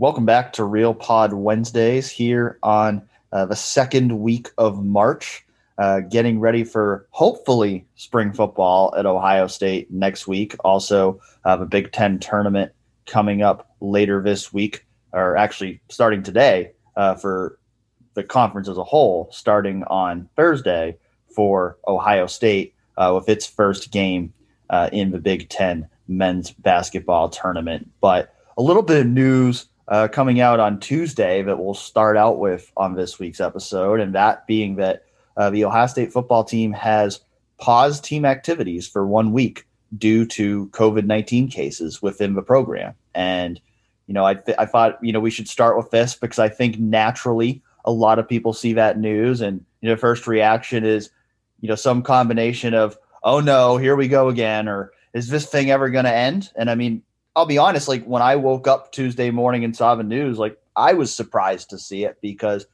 Welcome back to Real Pod Wednesdays here on uh, the second week of March, uh, getting ready for hopefully spring football at Ohio State next week. Also, a Big Ten tournament coming up later this week, or actually starting today uh, for the conference as a whole, starting on Thursday for Ohio State uh, with its first game uh, in the Big Ten men's basketball tournament. But a little bit of news uh, coming out on Tuesday that we'll start out with on this week's episode, and that being that uh, the Ohio State football team has paused team activities for one week due to COVID 19 cases within the program. And, you know, I, th- I thought, you know, we should start with this because I think naturally a lot of people see that news and, you know, first reaction is, you know, some combination of, oh no, here we go again, or is this thing ever going to end? And I mean, I'll be honest, like when I woke up Tuesday morning and saw the news, like I was surprised to see it because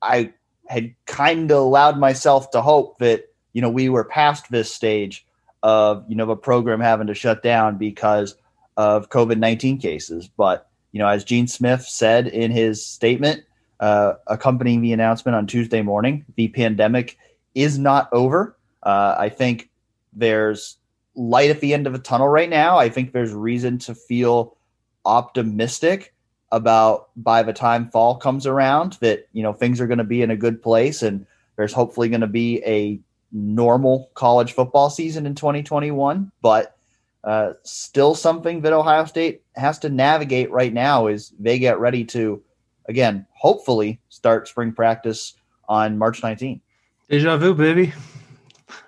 I had kind of allowed myself to hope that, you know, we were past this stage of, you know, the program having to shut down because of COVID 19 cases. But, you know, as Gene Smith said in his statement uh, accompanying the announcement on Tuesday morning, the pandemic is not over. Uh, I think there's light at the end of a tunnel right now. I think there's reason to feel optimistic about by the time fall comes around that you know things are going to be in a good place and there's hopefully going to be a normal college football season in 2021 but uh, still something that ohio state has to navigate right now is they get ready to again hopefully start spring practice on march 19th deja vu baby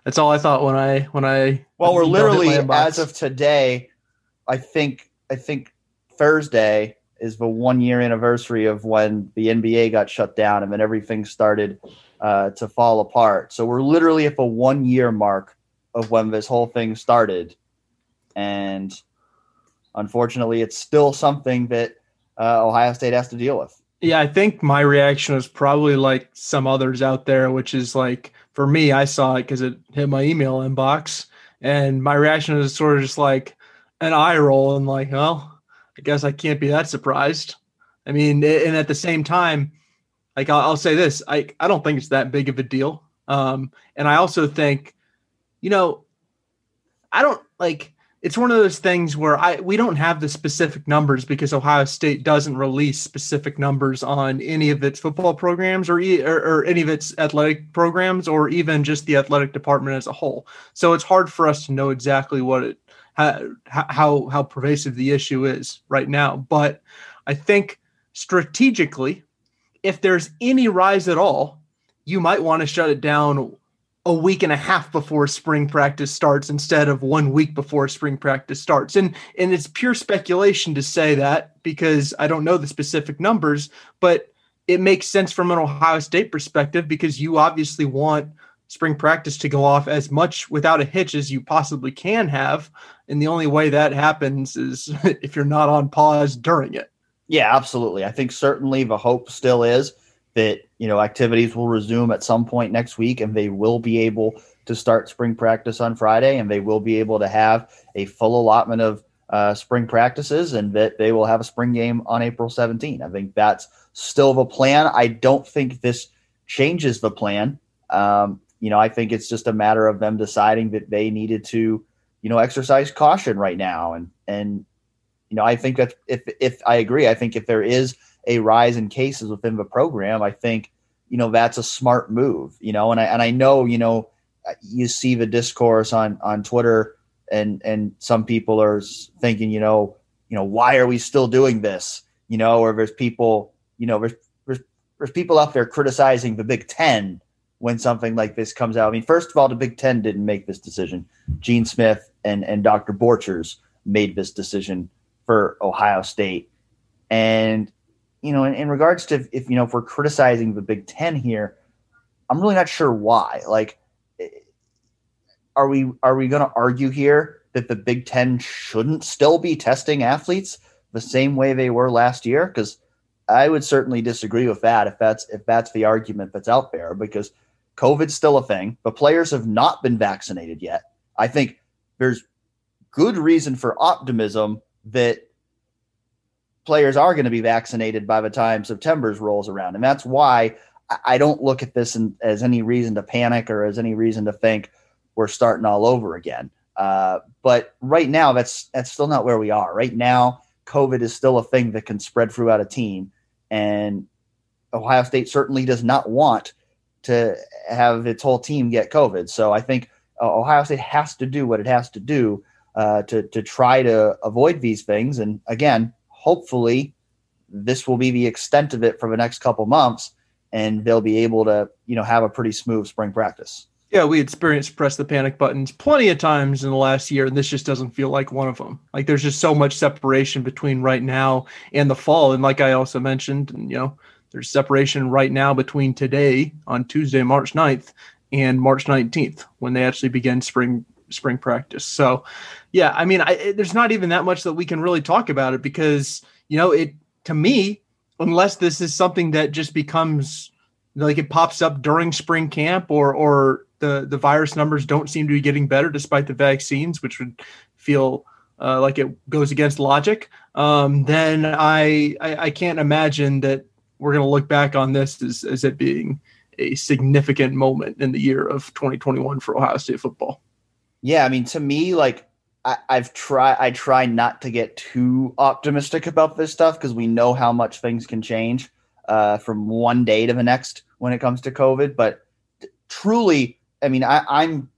that's all I thought when I when I. Well, we're literally as of today. I think I think Thursday is the one year anniversary of when the NBA got shut down and then everything started uh, to fall apart. So we're literally at the one year mark of when this whole thing started, and unfortunately, it's still something that uh, Ohio State has to deal with. Yeah, I think my reaction was probably like some others out there, which is like for me, I saw it because it hit my email inbox, and my reaction was sort of just like an eye roll and like, well, I guess I can't be that surprised. I mean, and at the same time, like I'll, say this, I I don't think it's that big of a deal. Um, and I also think, you know, I don't like it's one of those things where I we don't have the specific numbers because Ohio State doesn't release specific numbers on any of its football programs or, or, or any of its athletic programs or even just the athletic department as a whole. So it's hard for us to know exactly what it how how, how pervasive the issue is right now. But I think strategically, if there's any rise at all, you might want to shut it down a week and a half before spring practice starts instead of one week before spring practice starts. And and it's pure speculation to say that because I don't know the specific numbers, but it makes sense from an Ohio State perspective because you obviously want spring practice to go off as much without a hitch as you possibly can have. And the only way that happens is if you're not on pause during it. Yeah, absolutely. I think certainly the hope still is that you know activities will resume at some point next week and they will be able to start spring practice on friday and they will be able to have a full allotment of uh, spring practices and that they will have a spring game on april 17 i think that's still the plan. I don't think this changes the plan. Um, you know i think it's just a matter of them deciding that they needed to you know exercise caution right now. And and you know i think that if if i agree i think if there is a rise in cases within the program, I think you know that's a smart move. You know, and I and I know you know you see the discourse on on Twitter, and and some people are thinking, you know, you know, why are we still doing this? You know, or there's people, you know, there's there's, there's people out there criticizing the Big Ten when something like this comes out. I mean, first of all, the Big Ten didn't make this decision. Gene Smith and and Dr. Borchers made this decision for Ohio State. And you know, in, in regards to if you know if we're criticizing the Big Ten here, I'm really not sure why. Like, eh, are we are we going to argue here that the Big Ten shouldn't still be testing athletes the same way they were last year? Because I would certainly disagree with that if that's if that's the argument that's out there because COVID's still a thing. The players have not been vaccinated yet. I think there's good reason for optimism that players are going to be vaccinated by the time September's rolls around. And that's why I don't look at this in, as any reason to panic or as any reason to think we're starting all over again. Uh, but right now, that's that's still not where we are. Right now, COVID is still a thing that can spread throughout a team, and Ohio State certainly does not want to have its whole team get COVID. So I think uh, Ohio State has to do what it has to do uh, to to try to avoid these things. And again, hopefully, this will be the extent of it for the next couple months, and they'll be able to you know have a pretty smooth spring practice. Yeah, we experienced press the panic buttons plenty of times in the last year, and this just doesn't feel like one of them. Like there's just so much separation between right now and the fall, and like I also mentioned, you know, there's separation right now between today on Tuesday, March 9th, and March 19th when they actually begin spring spring practice. So, yeah, I mean, I, there's not even that much that we can really talk about it because you know it to me, unless this is something that just becomes like it pops up during spring camp or or the the virus numbers don't seem to be getting better despite the vaccines, which would feel uh, like it goes against logic. Um, then I, I I can't imagine that we're going to look back on this as, as it being a significant moment in the year of 2021 for Ohio State football. Yeah, I mean, to me, like I, have tried, I try not to get too optimistic about this stuff because we know how much things can change uh, from one day to the next when it comes to COVID. But truly, I mean, I, am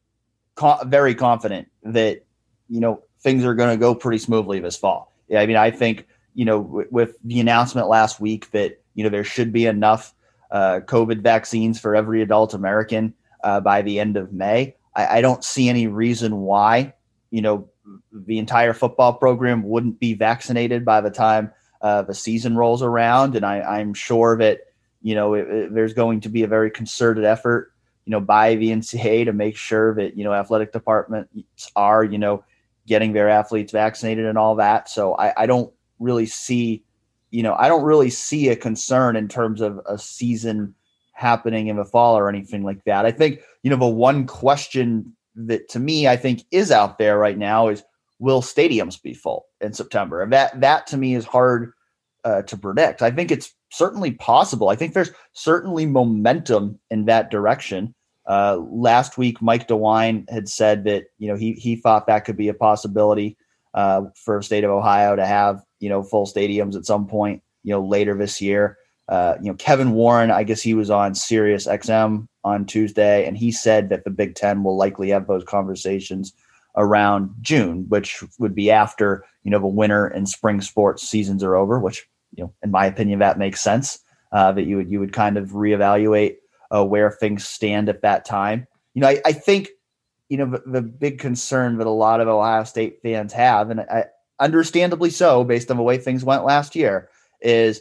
co- very confident that you know things are going to go pretty smoothly this fall. Yeah, I mean, I think you know w- with the announcement last week that you know there should be enough uh, COVID vaccines for every adult American uh, by the end of May. I, I don't see any reason why you know the entire football program wouldn't be vaccinated by the time uh, the season rolls around, and I, am sure that you know it, it, there's going to be a very concerted effort, you know, by the NCAA to make sure that you know athletic departments are you know getting their athletes vaccinated and all that. So I, I don't really see you know, I don't really see a concern in terms of a season happening in the fall or anything like that. I think, you know, the one question that to me I think is out there right now is will stadiums be full in September? And that that to me is hard uh, to predict. I think it's certainly possible. I think there's certainly momentum in that direction. Uh, last week, Mike DeWine had said that you know he he thought that could be a possibility uh, for state of Ohio to have you know full stadiums at some point you know later this year. Uh, you know Kevin Warren, I guess he was on Sirius XM on Tuesday, and he said that the Big Ten will likely have those conversations around June, which would be after you know the winter and spring sports seasons are over. Which you know, in my opinion, that makes sense. Uh, that you would you would kind of reevaluate uh, where things stand at that time. You know, I, I think you know the, the, big concern that a lot of Ohio State fans have, and I, understandably so, based on the way things went last year, is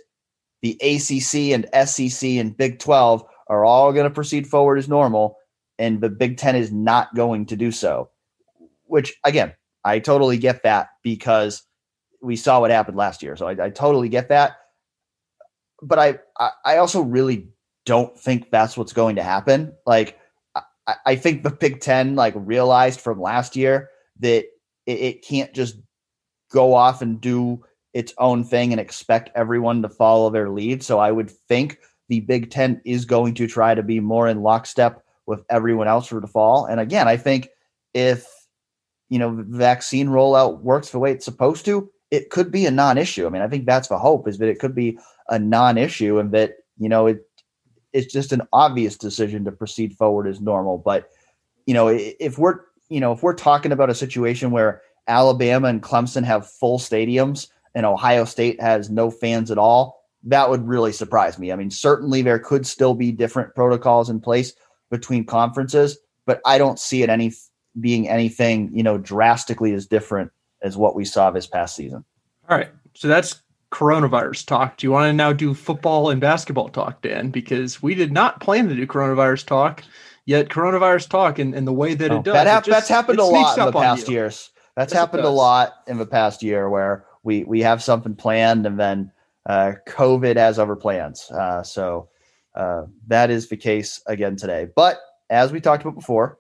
the ACC and SEC and Big Twelve are all going to proceed forward as normal, and the Big Ten is not going to do so. Which again, I totally get that because we saw what happened last year, so I, I totally get that. But I, I also really don't think that's what's going to happen. Like I, I think the Big Ten like realized from last year that it, it can't just go off and do its own thing and expect everyone to follow their lead. So I would think the Big Ten is going to try to be more in lockstep with everyone else for the fall. And again, I think if you know vaccine rollout works the way it's supposed to, it could be a non-issue. I mean, I think that's the hope is that it could be a non-issue and that you know it it's just an obvious decision to proceed forward as normal. But you know, if we're you know if we're talking about a situation where Alabama and Clemson have full stadiums and Ohio State has no fans at all, that would really surprise me. I mean, certainly there could still be different protocols in place between conferences, but I don't see it any being anything you know drastically as different as what we saw this past season. All right, so that's coronavirus talk. Do you want to now do football and basketball talk, Dan? Because we did not plan to do coronavirus talk, yet coronavirus talk and, and the way that oh, it does. That ha- just, that's happened a lot in the past years. That's yes, happened a lot in the past year where we we have something planned and then uh, COVID has other plans. Uh, so uh, that is the case again today. But as we talked about before,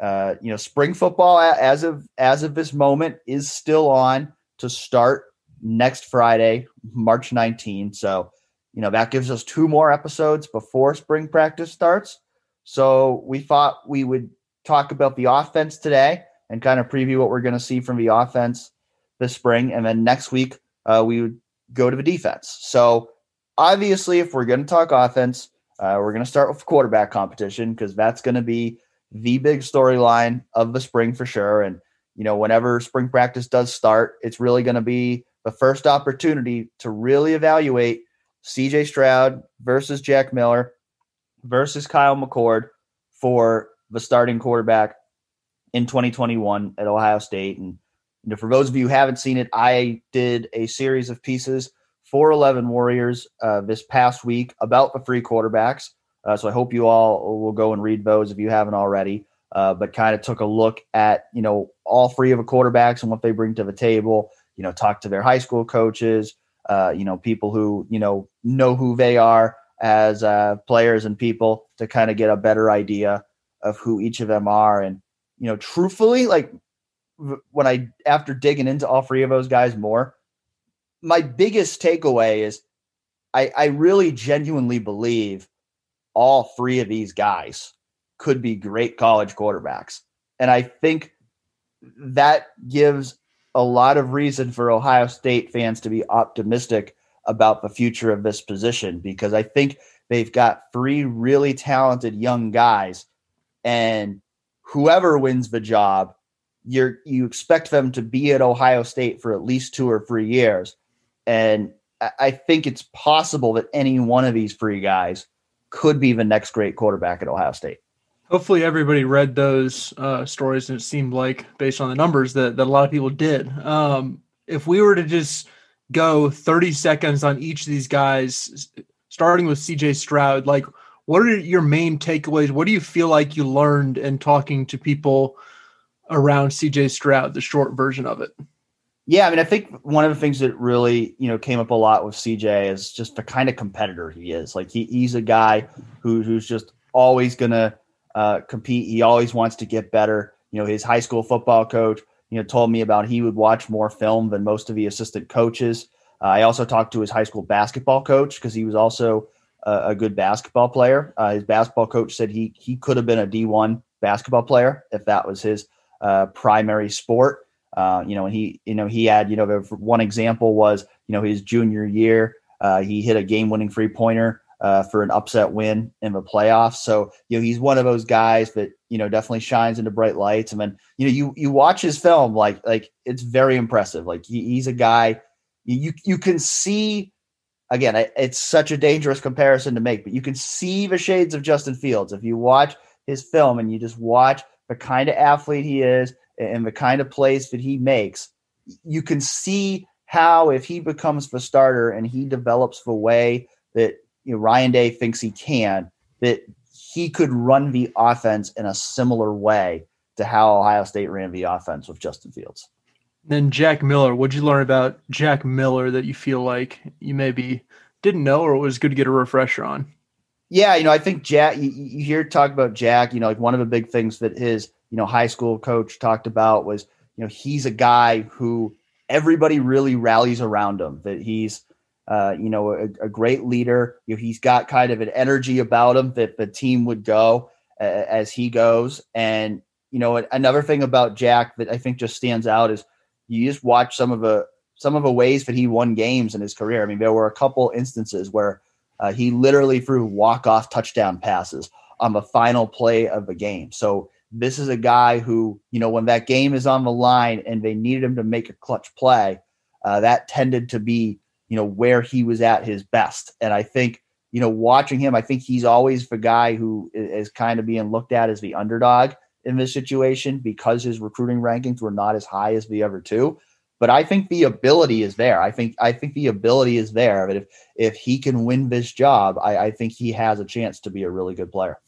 uh, you know, spring football as of as of this moment is still on to start next Friday, March 19. So, you know, that gives us two more episodes before spring practice starts. So we thought we would talk about the offense today and kind of preview what we're going to see from the offense this spring. And then next week, uh, we would go to the defense. So obviously, if we're going to talk offense, uh, we're going to start with quarterback competition because that's going to be the big storyline of the spring for sure. And, you know, whenever spring practice does start, it's really going to be the first opportunity to really evaluate CJ Stroud versus Jack Miller versus Kyle McCord for the starting quarterback in 2021 at Ohio State. And you know, for those of you who haven't seen it, I did a series of pieces for 11 Warriors uh, this past week about the free quarterbacks. Uh, so I hope you all will go and read those if you haven't already. Uh, but kind of took a look at you know all three of the quarterbacks and what they bring to the table. You know, talk to their high school coaches. Uh, you know, people who you know know who they are as uh, players and people to kind of get a better idea of who each of them are. And you know, truthfully, like when I after digging into all three of those guys more, my biggest takeaway is I, I really genuinely believe all three of these guys could be great college quarterbacks. And I think that gives a lot of reason for Ohio State fans to be optimistic about the future of this position because I think they've got three really talented young guys and whoever wins the job you're you expect them to be at Ohio State for at least 2 or 3 years and I think it's possible that any one of these three guys could be the next great quarterback at Ohio State. Hopefully, everybody read those uh, stories, and it seemed like, based on the numbers, that, that a lot of people did. Um, if we were to just go 30 seconds on each of these guys, starting with CJ Stroud, like, what are your main takeaways? What do you feel like you learned in talking to people around CJ Stroud, the short version of it? Yeah, I mean, I think one of the things that really, you know, came up a lot with CJ is just the kind of competitor he is. Like he, he's a guy who who's just always gonna uh, compete. He always wants to get better. You know, his high school football coach, you know, told me about he would watch more film than most of the assistant coaches. Uh, I also talked to his high school basketball coach because he was also a, a good basketball player. Uh, his basketball coach said he he could have been a D one basketball player if that was his uh, primary sport. Uh, you know, and he, you know, he had, you know, one example was, you know, his junior year, uh, he hit a game-winning three-pointer uh, for an upset win in the playoffs. So, you know, he's one of those guys that, you know, definitely shines into bright lights. And then, you know, you you watch his film, like, like it's very impressive. Like he, he's a guy you you can see. Again, it's such a dangerous comparison to make, but you can see the shades of Justin Fields if you watch his film and you just watch the kind of athlete he is and the kind of plays that he makes, you can see how if he becomes the starter and he develops the way that you know, Ryan Day thinks he can, that he could run the offense in a similar way to how Ohio State ran the offense with Justin Fields. Then Jack Miller, what'd you learn about Jack Miller that you feel like you maybe didn't know or it was good to get a refresher on? Yeah, you know, I think Jack. You, you hear talk about Jack. You know, like one of the big things that his you know high school coach talked about was you know he's a guy who everybody really rallies around him. That he's uh, you know a, a, great leader. You know, he's got kind of an energy about him that the team would go uh, as he goes. And you know another thing about Jack that I think just stands out is you just watch some of the some of the ways that he won games in his career. I mean, there were a couple instances where uh, he literally threw walk off touchdown passes on the final play of the game. So this is a guy who, you know, when that game is on the line and they needed him to make a clutch play, uh, that tended to be, you know, where he was at his best. And I think, you know, watching him, I think he's always the guy who is kind of being looked at as the underdog in this situation because his recruiting rankings were not as high as the other two but I think the ability is there. I think I think the ability is there. But if if he can win this job, I, I think he has a chance to be a really good player.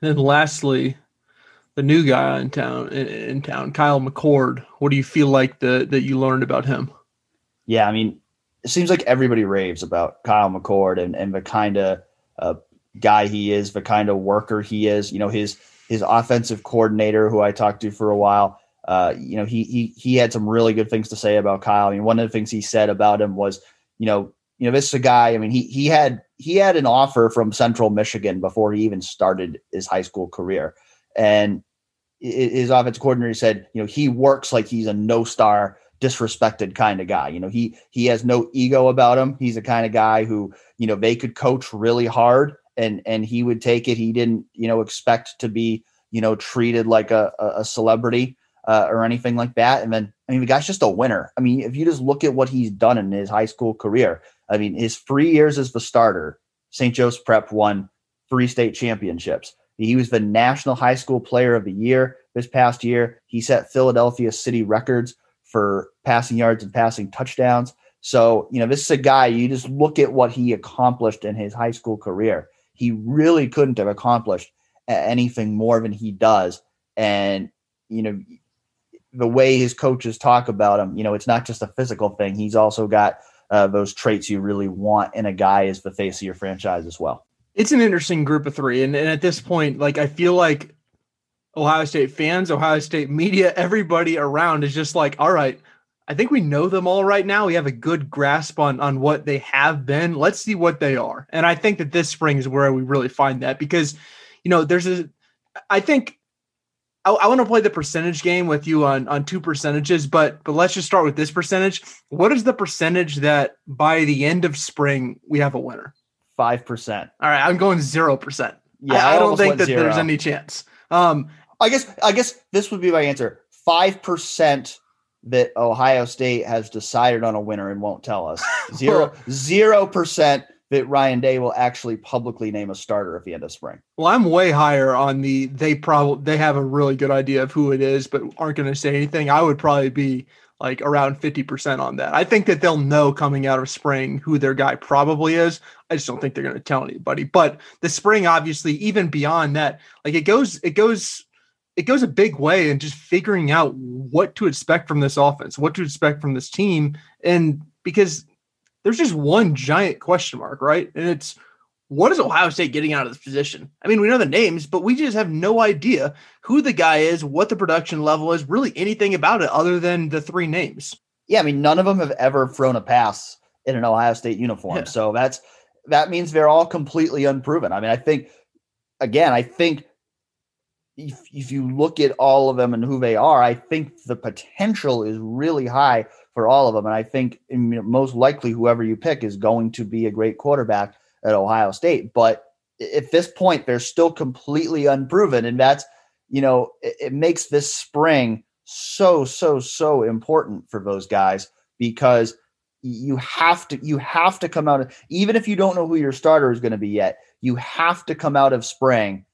And then lastly, the new guy in town in, town, Kyle McCord. What do you feel like the, that you learned about him? Yeah, I mean, it seems like everybody raves about Kyle McCord and, and the kind of uh, guy he is, the kind of worker he is. You know, his his offensive coordinator, who I talked to for a while, uh, you know, he he he had some really good things to say about Kyle. I mean, one of the things he said about him was, you know, you know, this is a guy. I mean, he he had he had an offer from Central Michigan before he even started his high school career, and his offensive coordinator said, you know, he works like he's a no star, disrespected kind of guy. You know, he he has no ego about him. He's the kind of guy who, you know, they could coach really hard and and he would take it. He didn't, you know, expect to be, you know, treated like a a celebrity uh, or anything like that. And then, I mean, the guy's just a winner. I mean, if you just look at what he's done in his high school career, I mean, his three years as the starter, St. Joe's Prep won three state championships. He was the National High School Player of the Year this past year. He set Philadelphia city records for passing yards and passing touchdowns. So, you know, this is a guy, you just look at what he accomplished in his high school career. He really couldn't have accomplished anything more than he does. And, you know, the way his coaches talk about him, you know, it's not just a physical thing. He's also got uh, those traits you really want in a guy as the face of your franchise as well. It's an interesting group of three. And, and at this point, like, I feel like Ohio State fans, Ohio State media, everybody around is just like, all right, I think we know them all right now. We have a good grasp on on what they have been. Let's see what they are. And I think that this spring is where we really find that because, you know, there's a I think I, I want to play the percentage game with you on on two percentages, but but let's just start with this percentage. What is the percentage that by the end of spring we have a winner? Five percent. All right, I'm going zero percent. Yeah, I, I don't think that zero. there's any chance. Um, I guess I guess this would be my answer. Five percent that Ohio State has decided on a winner and won't tell us. Zero zero percent that Ryan Day will actually publicly name a starter at the end of spring. Well, I'm way higher on the they probably they have a really good idea of who it is, but aren't going to say anything. I would probably be like around 50% on that. I think that they'll know coming out of spring who their guy probably is. I just don't think they're going to tell anybody. But the spring obviously even beyond that, like it goes it goes it goes a big way in just figuring out what to expect from this offense, what to expect from this team and because there's just one giant question mark, right? And it's what is Ohio State getting out of this position? I mean, we know the names, but we just have no idea who the guy is, what the production level is, really anything about it other than the three names. Yeah, I mean, none of them have ever thrown a pass in an Ohio State uniform. Yeah. So that's that means they're all completely unproven. I mean, I think again, I think if, if you look at all of them and who they are, I think the potential is really high for all of them. And I think most likely whoever you pick is going to be a great quarterback at Ohio State. But at this point, they're still completely unproven. And that's, you know, it, it makes this spring so, so, so important for those guys because you have to you have to come out of even if you don't know who your starter is going to be yet you have to come out of spring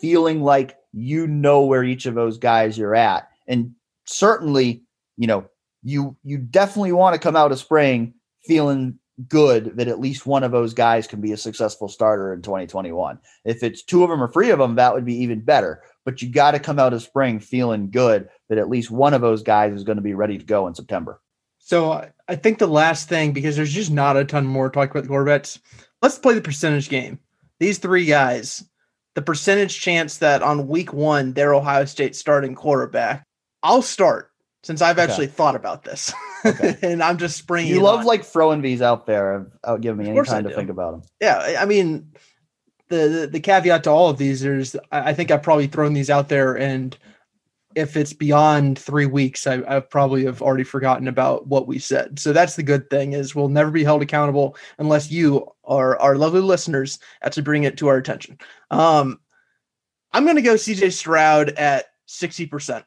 feeling like you know where each of those guys you're at and certainly you know you you definitely want to come out of spring feeling good that at least one of those guys can be a successful starter in 2021. If it's two of them or three of them, that would be even better. But you got to come out of spring feeling good that at least one of those guys is going to be ready to go in September. So I think the last thing, because there's just not a ton more to talk about the quarterbacks, let's play the percentage game. These three guys, the percentage chance that on week one, they're Ohio State starting quarterback. I'll start since I've actually okay. thought about this. Okay. and I'm just springing. You love on. like throwing these out there without giving me any time to think about them. Yeah, I mean, the, the, the caveat to all of these is I think I've probably thrown these out there, and if it's beyond three weeks, I, I probably have already forgotten about what we said. So that's the good thing is we'll never be held accountable unless you are our lovely listeners actually bring it to our attention. Um, I'm going to go CJ Stroud at sixty percent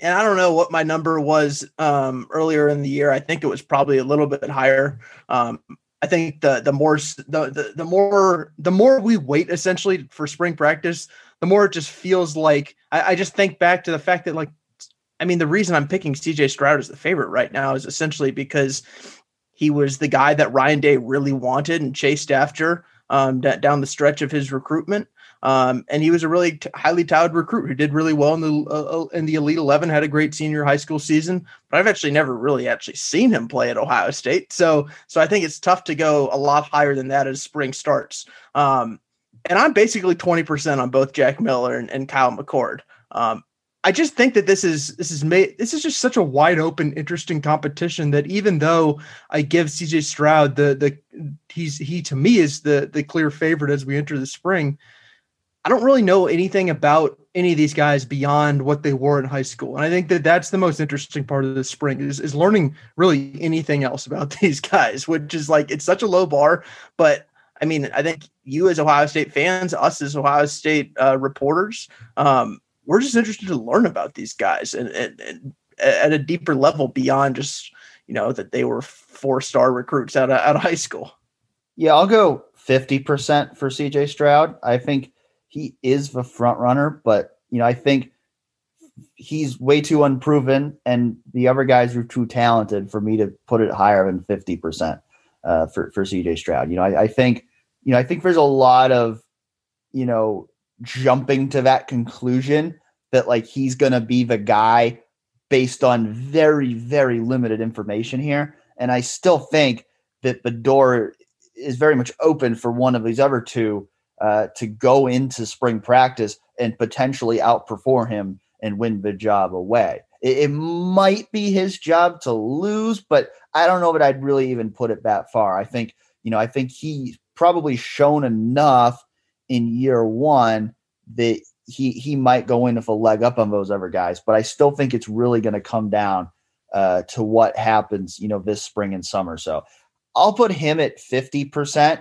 and I don't know what my number was um, earlier in the year. I think it was probably a little bit higher. Um, I think the the more the, the the more the more we wait essentially for spring practice, the more it just feels like I, I just think back to the fact that like I mean the reason I'm picking CJ Stroud as the favorite right now is essentially because he was the guy that Ryan Day really wanted and chased after um, d- down the stretch of his recruitment. Um, and he was a really t- highly touted recruit who did really well in the uh, uh, in the Elite Eleven. Had a great senior high school season, but I've actually never really actually seen him play at Ohio State. So so I think it's tough to go a lot higher than that as spring starts. Um, and I'm basically 20% on both Jack Miller and, and Kyle McCord. Um, I just think that this is this is made this is just such a wide open, interesting competition that even though I give CJ Stroud the the he's he to me is the the clear favorite as we enter the spring. I don't really know anything about any of these guys beyond what they were in high school, and I think that that's the most interesting part of the spring is is learning really anything else about these guys, which is like it's such a low bar, but I mean, I think you as Ohio State fans, us as Ohio State uh, reporters, um, we're just interested to learn about these guys and, and, and, at a deeper level beyond just you know that they were four star recruits out of, out of high school. Yeah, I'll go fifty percent for CJ Stroud. I think he is the front runner, but you know I think he's way too unproven, and the other guys are too talented for me to put it higher than fifty percent uh, for for CJ Stroud. You know, I, I think you know I think there's a lot of you know jumping to that conclusion that like he's going to be the guy based on very very limited information here and i still think that the door is very much open for one of these other two uh, to go into spring practice and potentially outperform him and win the job away it, it might be his job to lose but i don't know that i'd really even put it that far i think you know i think he's probably shown enough in year one that he he might go in with a leg up on those other guys. But I still think it's really going to come down uh, to what happens, you know, this spring and summer. So I'll put him at fifty percent.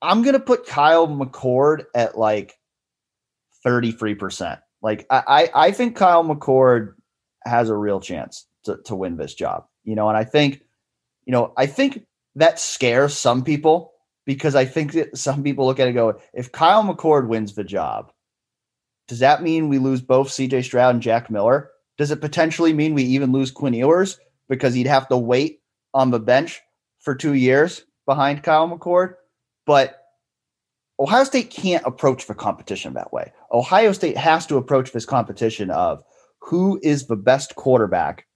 I'm to put Kyle McCord at like thirty three percent. Like I, I think Kyle McCord has a real chance to, to win this job. You know, and I think, you know, I think that scares some people because I think that some people look at it go, if Kyle McCord wins the job, does that mean we lose both CJ Stroud and Jack Miller? Does it potentially mean we even lose Quinn Ewers because he'd have to wait on the bench for two years behind Kyle McCord? But Ohio State can't approach the competition that way. Ohio State has to approach this competition of who is the best quarterback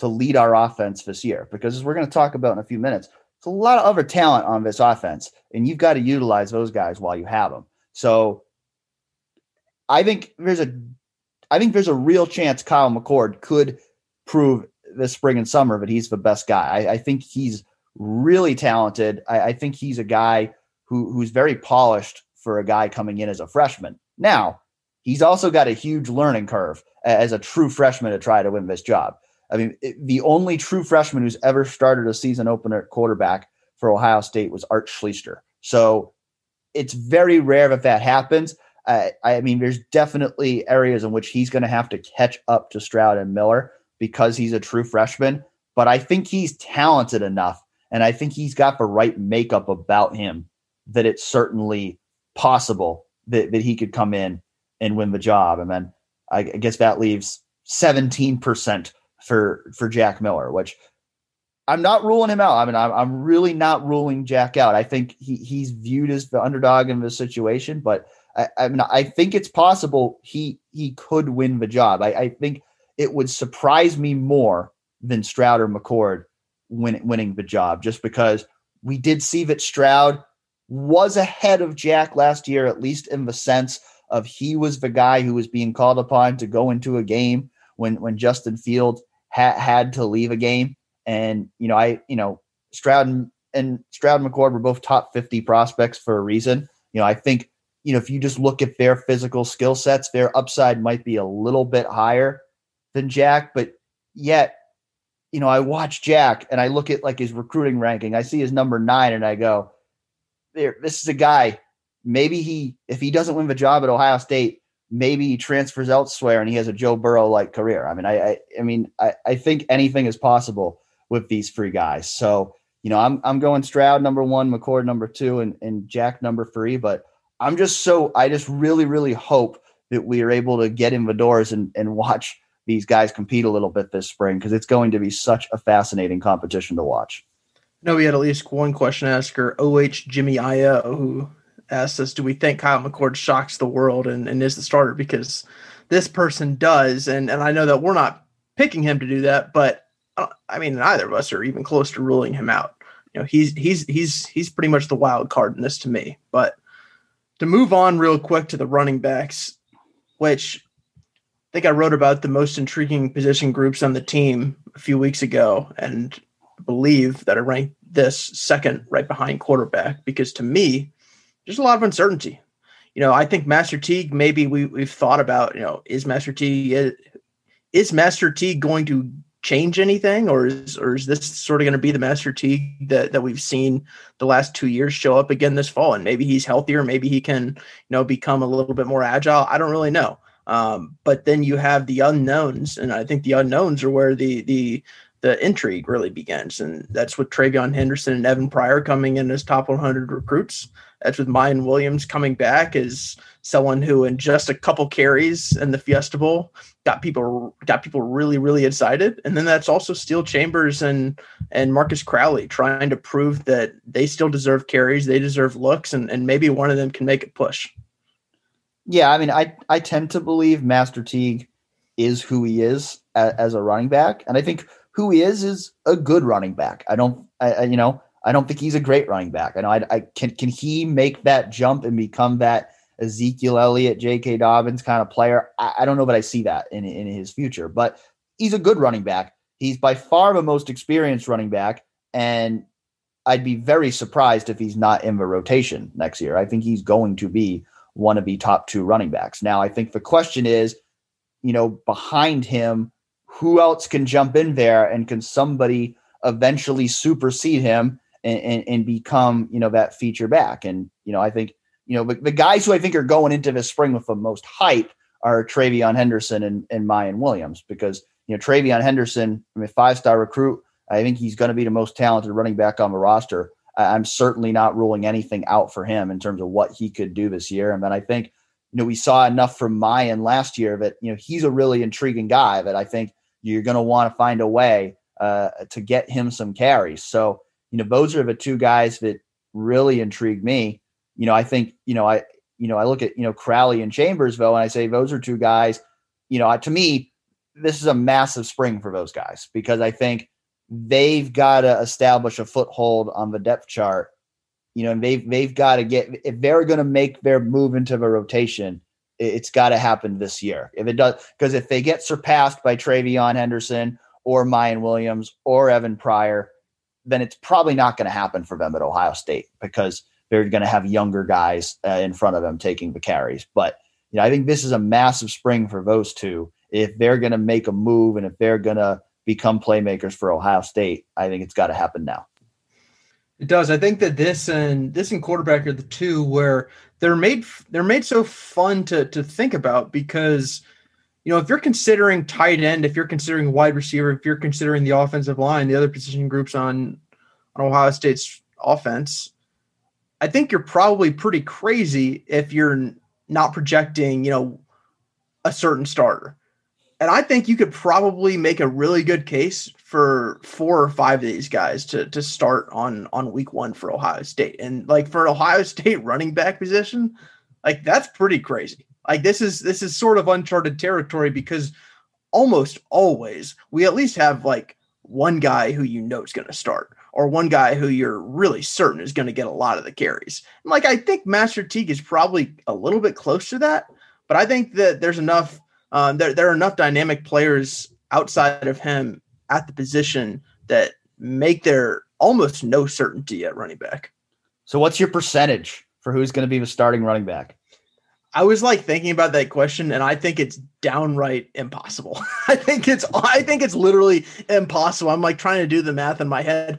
to lead our offense this year. Because as we're going to talk about in a few minutes, it's a lot of other talent on this offense, and you've got to utilize those guys while you have them. So I think there's a I think there's a real chance Kyle McCord could prove this spring and summer that he's the best guy. I, I think he's really talented. I, I, think he's a guy who who's very polished for a guy coming in as a freshman. Now, he's also got a huge learning curve as a true freshman to try to win this job. I mean, it, the only true freshman who's ever started a season opener quarterback for Ohio State was Art Schlichter. So it's very rare that that happens. Uh, I mean, there's definitely areas in which he's going to have to catch up to Stroud and Miller because he's a true freshman. But I think he's talented enough, and I think he's got the right makeup about him that it's certainly possible that, that he could come in and win the job. And then I guess that leaves 17% for for Jack Miller, which I'm not ruling him out. I mean, I'm, I'm really not ruling Jack out. I think he, he's viewed as the underdog in this situation, but I, I mean, I think it's possible he he could win the job. I, I think it would surprise me more than Stroud or McCord win, winning the job, just because we did see that Stroud was ahead of Jack last year, at least in the sense of he was the guy who was being called upon to go into a game when when Justin Field ha- had to leave a game. And, you know, I, you know, Stroud and, and Stroud and McCord were both top 50 prospects for a reason. You know, I think, you know, if you just look at their physical skill sets, their upside might be a little bit higher than Jack, but yet, you know, I watch Jack and I look at like his recruiting ranking. I see his number nine and I go, this is a guy. Maybe he, if he doesn't win the job at Ohio State, maybe he transfers elsewhere and he has a Joe Burrow like career. I mean, I, I, I mean, I, I think anything is possible with these three guys. So, you know, I'm, I'm going Stroud number one, McCord number two, and, and Jack number three. But I'm just so, I just really, really hope that we are able to get in the doors and, and watch these guys compete a little bit this spring because it's going to be such a fascinating competition to watch. No, we had at least one question asker, OH Jimmy Io, who asked us, "Do we think Kyle McCord shocks the world and, and is the starter?" Because this person does, and and I know that we're not picking him to do that, but uh, I mean, neither of us are even close to ruling him out. You know, he's he's he's he's pretty much the wild card in this to me. But to move on real quick to the running backs, which I think I wrote about the most intriguing position groups on the team a few weeks ago, and believe that I ranked this second right behind quarterback because to me, there's a lot of uncertainty. You know, I think Master Teague, maybe we, we've thought about, you know, is Master Teague, is Master Teague going to change anything or is, or is this sort of going to be the Master Teague that, that we've seen the last two years show up again this fall? And maybe he's healthier. Maybe he can, you know, become a little bit more agile. I don't really know. Um, but then you have the unknowns, and I think the unknowns are where the the the intrigue really begins, and that's with TreVeyon Henderson and Evan Pryor coming in as top 100 recruits. That's with Miyan Williams coming back as someone who, in just a couple carries in the Fiesta Bowl, got people got people really really excited. And then that's also Steele Chambers and and Marcus Crowley trying to prove that they still deserve carries, they deserve looks, and and maybe one of them can make a push. Yeah, I mean, I I tend to believe Master Teague is who he is as, as a running back, and I think who he is is a good running back. I don't, I, I you know, I don't think he's a great running back. I know I, I can can he make that jump and become that Ezekiel Elliott, J.K. Dobbins kind of player? I, I don't know, but I see that in in his future. But he's a good running back. He's by far the most experienced running back, and I'd be very surprised if he's not in the rotation next year. I think he's going to be one of the top two running backs. Now, I think the question is, you know, behind him, who else can jump in there and can somebody eventually supersede him and, and, and become, you know, that feature back? And, you know, I think, you know, the, the guys who I think are going into this spring with the most hype are TreVeyon Henderson and, and Miyan Williams because, you know, TreVeyon Henderson, I mean, five star recruit, I think he's going to be the most talented running back on the roster. I'm certainly not ruling anything out for him in terms of what he could do this year. And then I think, you know, we saw enough from Miyan last year that, you know, he's a really intriguing guy that I think you're going to want to find a way uh, to get him some carries. So, you know, those are the two guys that really intrigue me. You know, I think, you know, I, you know, I look at, you know, Crowley and Chambersville and I say those are two guys, you know, to me, this is a massive spring for those guys because I think they've got to establish a foothold on the depth chart. You know, and they've they've got to get if they're going to make their move into the rotation, it's got to happen this year. If it does, because if they get surpassed by TreVeyon Henderson or Miyan Williams or Evan Pryor, then it's probably not going to happen for them at Ohio State because they're going to have younger guys uh, in front of them taking the carries. But you know, I think this is a massive spring for those two if they're going to make a move and if they're going to become playmakers for Ohio State. I think it's got to happen now. It does. I think that this and this and quarterback are the two where they're made they're made so fun to to think about because you know if you're considering tight end, if you're considering wide receiver, if you're considering the offensive line, the other position groups on on Ohio State's offense, I think you're probably pretty crazy if you're not projecting, you know, a certain starter. And I think you could probably make a really good case for four or five of these guys to to start on on week one for Ohio State. And like for an Ohio State running back position, like that's pretty crazy. Like this is this is sort of uncharted territory because almost always we at least have like one guy who you know is going to start or one guy who you're really certain is going to get a lot of the carries. And like I think Master Teague is probably a little bit close to that, but I think that there's enough um, there, there are enough dynamic players outside of him at the position that make there almost no certainty at running back. So, what's your percentage for who's going to be the starting running back? I was like thinking about that question, and I think it's downright impossible. I think it's I think it's literally impossible. I'm like trying to do the math in my head.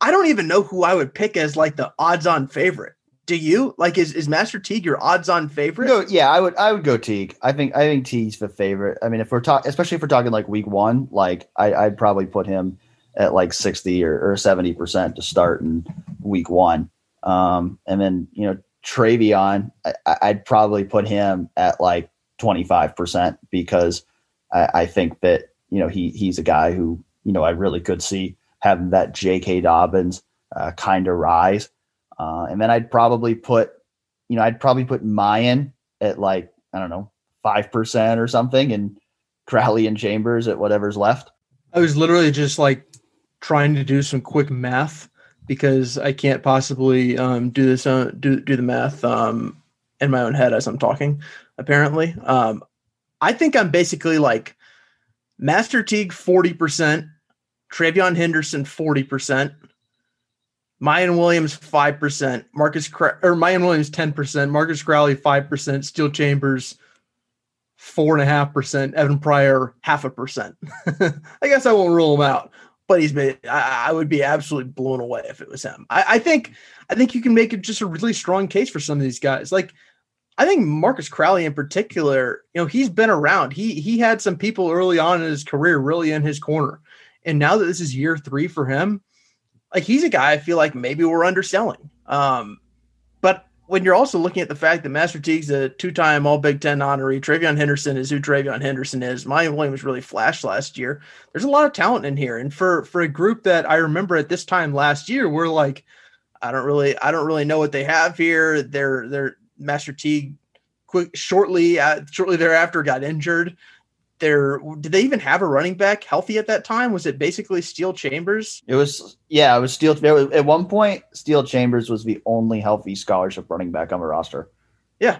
I don't even know who I would pick as like the odds-on favorite. Do you like is is Master Teague your odds-on favorite? Go, yeah, I would I would go Teague. I think I think Teague's the favorite. I mean, if we're talking, especially if we're talking like week one, like I, would probably put him at like sixty or seventy percent to start in week one. Um, and then you know TreVeyon, I, would probably put him at like twenty five percent because I, I think that you know he he's a guy who you know I really could see having that J.K. Dobbins uh, kind of rise. Uh, and then I'd probably put, you know, I'd probably put Miyan at like, I don't know, 5% or something and Crowley and Chambers at whatever's left. I was literally just like trying to do some quick math because I can't possibly um, do this, uh, do, do the math um, in my own head as I'm talking, apparently. Um, I think I'm basically like Master Teague 40%, TreVeyon Henderson 40%, Miyan Williams 5%, Marcus or Miyan Williams 10%, Marcus Crowley 5%, Steele Chambers four and a half percent, Evan Pryor half a percent. I guess I won't rule him out, but he's made I, I would be absolutely blown away if it was him. I, I think I think you can make it just a really strong case for some of these guys. Like I think Marcus Crowley in particular, you know, he's been around. He he had some people early on in his career really in his corner. And now that this is year three for him, like he's a guy I feel like maybe we're underselling. Um, but when you're also looking at the fact that Master Teague's a two-time All Big Ten honoree, TreVeyon Henderson is who TreVeyon Henderson is. Miyan Williams really flashed last year. There's a lot of talent in here, and for for a group that I remember at this time last year, we're like, I don't really, I don't really know what they have here. They're they're Master Teague quick shortly uh, shortly thereafter got injured. There did they even have a running back healthy at that time? Was it basically Steele Chambers? It was yeah, it was Steele. at one point, Steele Chambers was the only healthy scholarship running back on the roster. Yeah,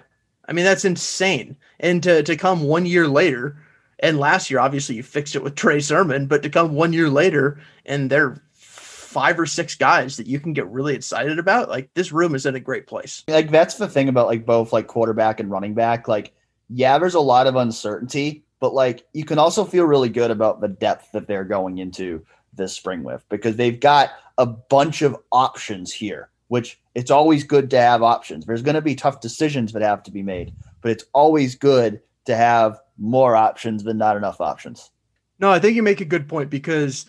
I mean that's insane. And to to come one year later, and last year obviously you fixed it with Trey Sermon, but to come one year later and they're five or six guys that you can get really excited about, like this room is in a great place. Like that's the thing about like both like quarterback and running back. Like, yeah, there's a lot of uncertainty, but like you can also feel really good about the depth that they're going into this spring with because they've got a bunch of options here, which it's always good to have options. There's going to be tough decisions that have to be made, but it's always good to have more options than not enough options. No, I think you make a good point because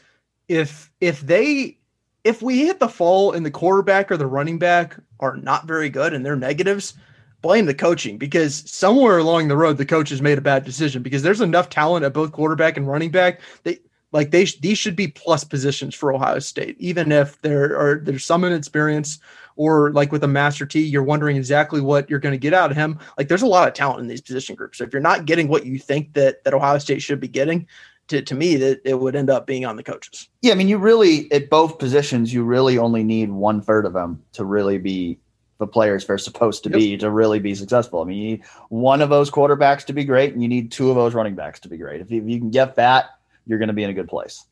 if if they if we hit the fall and the quarterback or the running back are not very good and they're negatives, blame the coaching because somewhere along the road the coach has made a bad decision because there's enough talent at both quarterback and running back. They like they these should be plus positions for Ohio State, even if there are there's some inexperience or like with a Master T, you're wondering exactly what you're going to get out of him. Like there's a lot of talent in these position groups. So if you're not getting what you think that that Ohio State should be getting, to, to me that it would end up being on the coaches. Yeah, I mean, you really at both positions, you really only need one third of them to really be the players they're supposed to yep. be to really be successful. I mean, you need one of those quarterbacks to be great, and you need two of those running backs to be great. If you, if you can get that, you're going to be in a good place.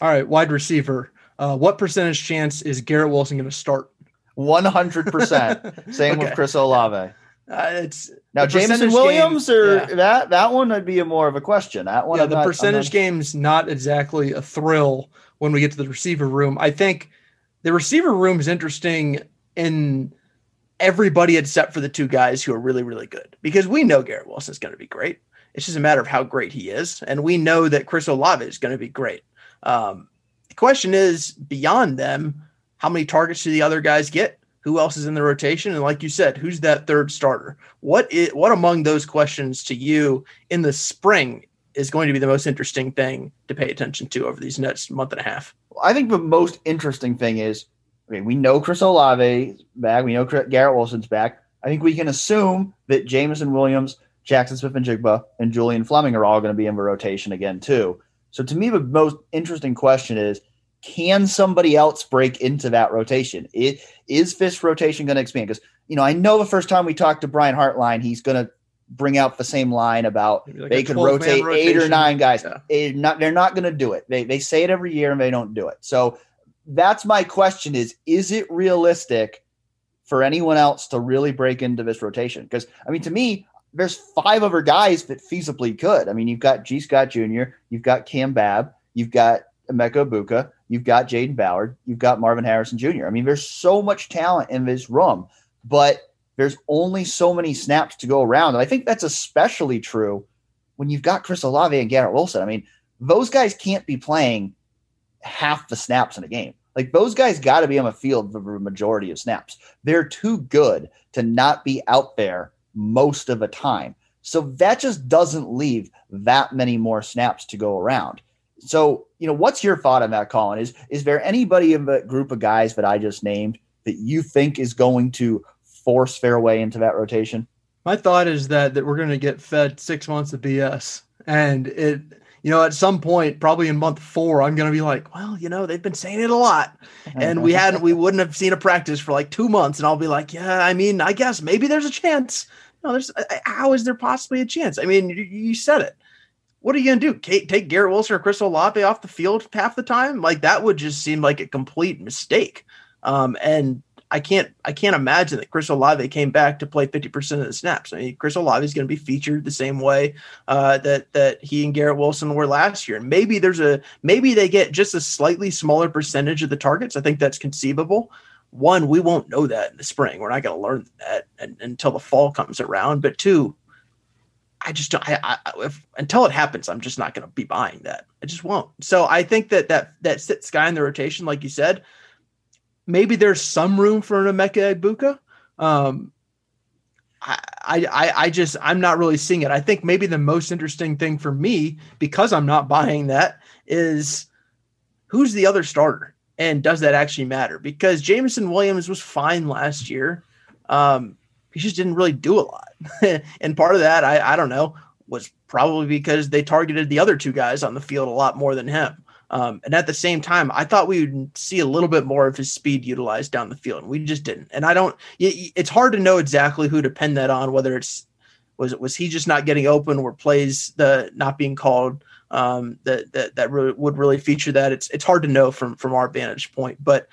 All right, wide receiver. Uh, what percentage chance is Garrett Wilson going to start? One hundred percent. Same okay. with Chris Olave. Uh, it's now Jameson Williams game, or yeah. that that one would be a more of a question. That one, yeah, the not, percentage not... game's not exactly a thrill when we get to the receiver room. I think the receiver room is interesting in everybody except for the two guys who are really really good because we know Garrett Wilson is going to be great. It's just a matter of how great he is, and we know that Chris Olave is going to be great. Um, the question is beyond them, how many targets do the other guys get? who else is in the rotation and like you said who's that third starter what is what among those questions to you in the spring is going to be the most interesting thing to pay attention to over these next month and a half i think the most interesting thing is okay, we know chris olave back we know garrett wilson's back i think we can assume that jameson williams Jaxon smith-njigba and julian fleming are all going to be in the rotation again too so to me the most interesting question is can somebody else break into that rotation? Is this rotation going to expand? Because you know, I know the first time we talked to Brian Hartline, he's going to bring out the same line about like they can rotate eight or nine guys. Yeah. Not, they're not going to do it. They they say it every year and they don't do it. So that's my question: is is it realistic for anyone else to really break into this rotation? Because I mean, to me, there's five other guys that feasibly could. I mean, you've got Gee Scott Jr., you've got Cam Babb, you've got Emeka Egbuka, You've got Jayden Ballard. You've got Marvin Harrison Jr. I mean, there's so much talent in this room, but there's only so many snaps to go around. And I think that's especially true when you've got Chris Olave and Garrett Wilson. I mean, those guys can't be playing half the snaps in a game. Like those guys got to be on the field for the majority of snaps. They're too good to not be out there most of the time. So that just doesn't leave that many more snaps to go around. So, you know, what's your thought on that, Colin? Is is there anybody in the group of guys that I just named that you think is going to force Fairway into that rotation? My thought is that that we're going to get fed six months of BS, and it, you know, at some point, probably in month four, I'm going to be like, well, you know, they've been saying it a lot, and we hadn't, we wouldn't have seen a practice for like two months, and I'll be like, yeah, I mean, I guess maybe there's a chance, No, there's how is there possibly a chance? I mean, you, you said it. What are you gonna do? Kate, take Garrett Wilson or Chris Olave off the field half the time? Like that would just seem like a complete mistake. Um, and I can't I can't imagine that Chris Olave came back to play 50% of the snaps. I mean, Chris Olave is going to be featured the same way uh, that that he and Garrett Wilson were last year. And maybe there's a maybe they get just a slightly smaller percentage of the targets. I think that's conceivable. One, we won't know that in the spring. We're not going to learn that until the fall comes around. But two, I just don't. I, I if, until it happens, I'm just not going to be buying that. I just won't. So I think that that that sits guy in the rotation, like you said maybe there's some room for an Emeka Egbuka. Um, I, I, I just, I'm not really seeing it. I think maybe the most interesting thing for me, because I'm not buying that, is who's the other starter and does that actually matter? Because Jameson Williams was fine last year. Um, he just didn't really do a lot. and part of that, I, I don't know, was probably because they targeted the other two guys on the field a lot more than him. Um, and at the same time, I thought we would see a little bit more of his speed utilized down the field, and we just didn't. And I don't. It's hard to know exactly who to pin that on. Whether it's was it was he just not getting open, or plays the not being called um, that that that really, would really feature that. It's it's hard to know from from our vantage point. But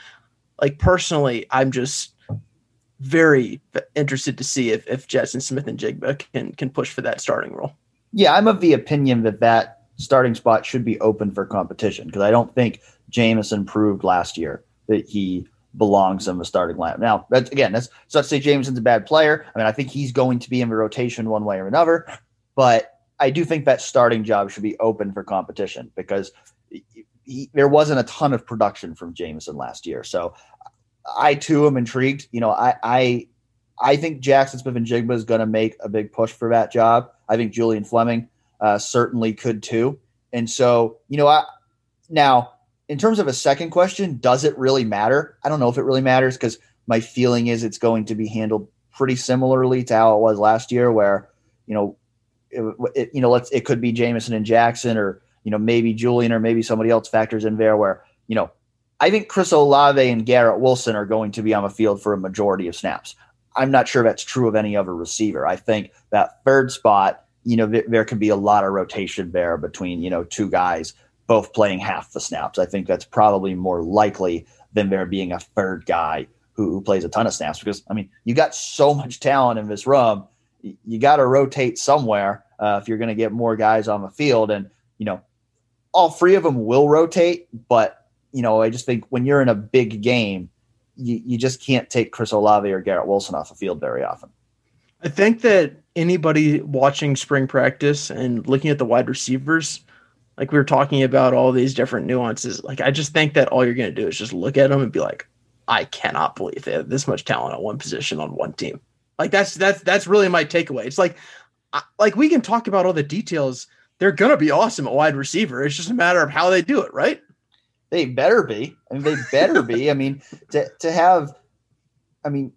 like personally, I'm just very interested to see if if Jaxon Smith-Njigba can can push for that starting role. Yeah, I'm of the opinion that that starting spot should be open for competition because I don't think Jameson proved last year that he belongs in the starting lineup. Now, that's again, that's, not to say Jameson's a bad player. I mean, I think he's going to be in the rotation one way or another, but I do think that starting job should be open for competition because he, there wasn't a ton of production from Jameson last year. So I too am intrigued. You know, I I I think Jaxon Smith-Njigba is going to make a big push for that job. I think Julian Fleming uh, certainly could too. And so, you know, I, now in terms of a second question, does it really matter? I don't know if it really matters because my feeling is it's going to be handled pretty similarly to how it was last year, where you know, it, it, you know, let's it could be Jameson and Jaxon, or you know, maybe Julian, or maybe somebody else factors in there. Where you know, I think Chris Olave and Garrett Wilson are going to be on the field for a majority of snaps. I'm not sure that's true of any other receiver. I think that third spot you know, th- there can be a lot of rotation there between, you know, two guys both playing half the snaps. I think that's probably more likely than there being a third guy who, who plays a ton of snaps because, I mean, you got so much talent in this room. You got to rotate somewhere uh, if you're going to get more guys on the field. And, you know, all three of them will rotate, but, you know, I just think when you're in a big game, you, you just can't take Chris Olave or Garrett Wilson off the field very often. I think that anybody watching spring practice and looking at the wide receivers, like we were talking about all these different nuances, like I just think that all you're going to do is just look at them and be like, I cannot believe they have this much talent at one position on one team. Like that's that's that's really my takeaway. It's like like we can talk about all the details. They're going to be awesome at wide receiver. It's just a matter of how they do it, right? They better be. I mean, they better be. I mean, to to have, I mean,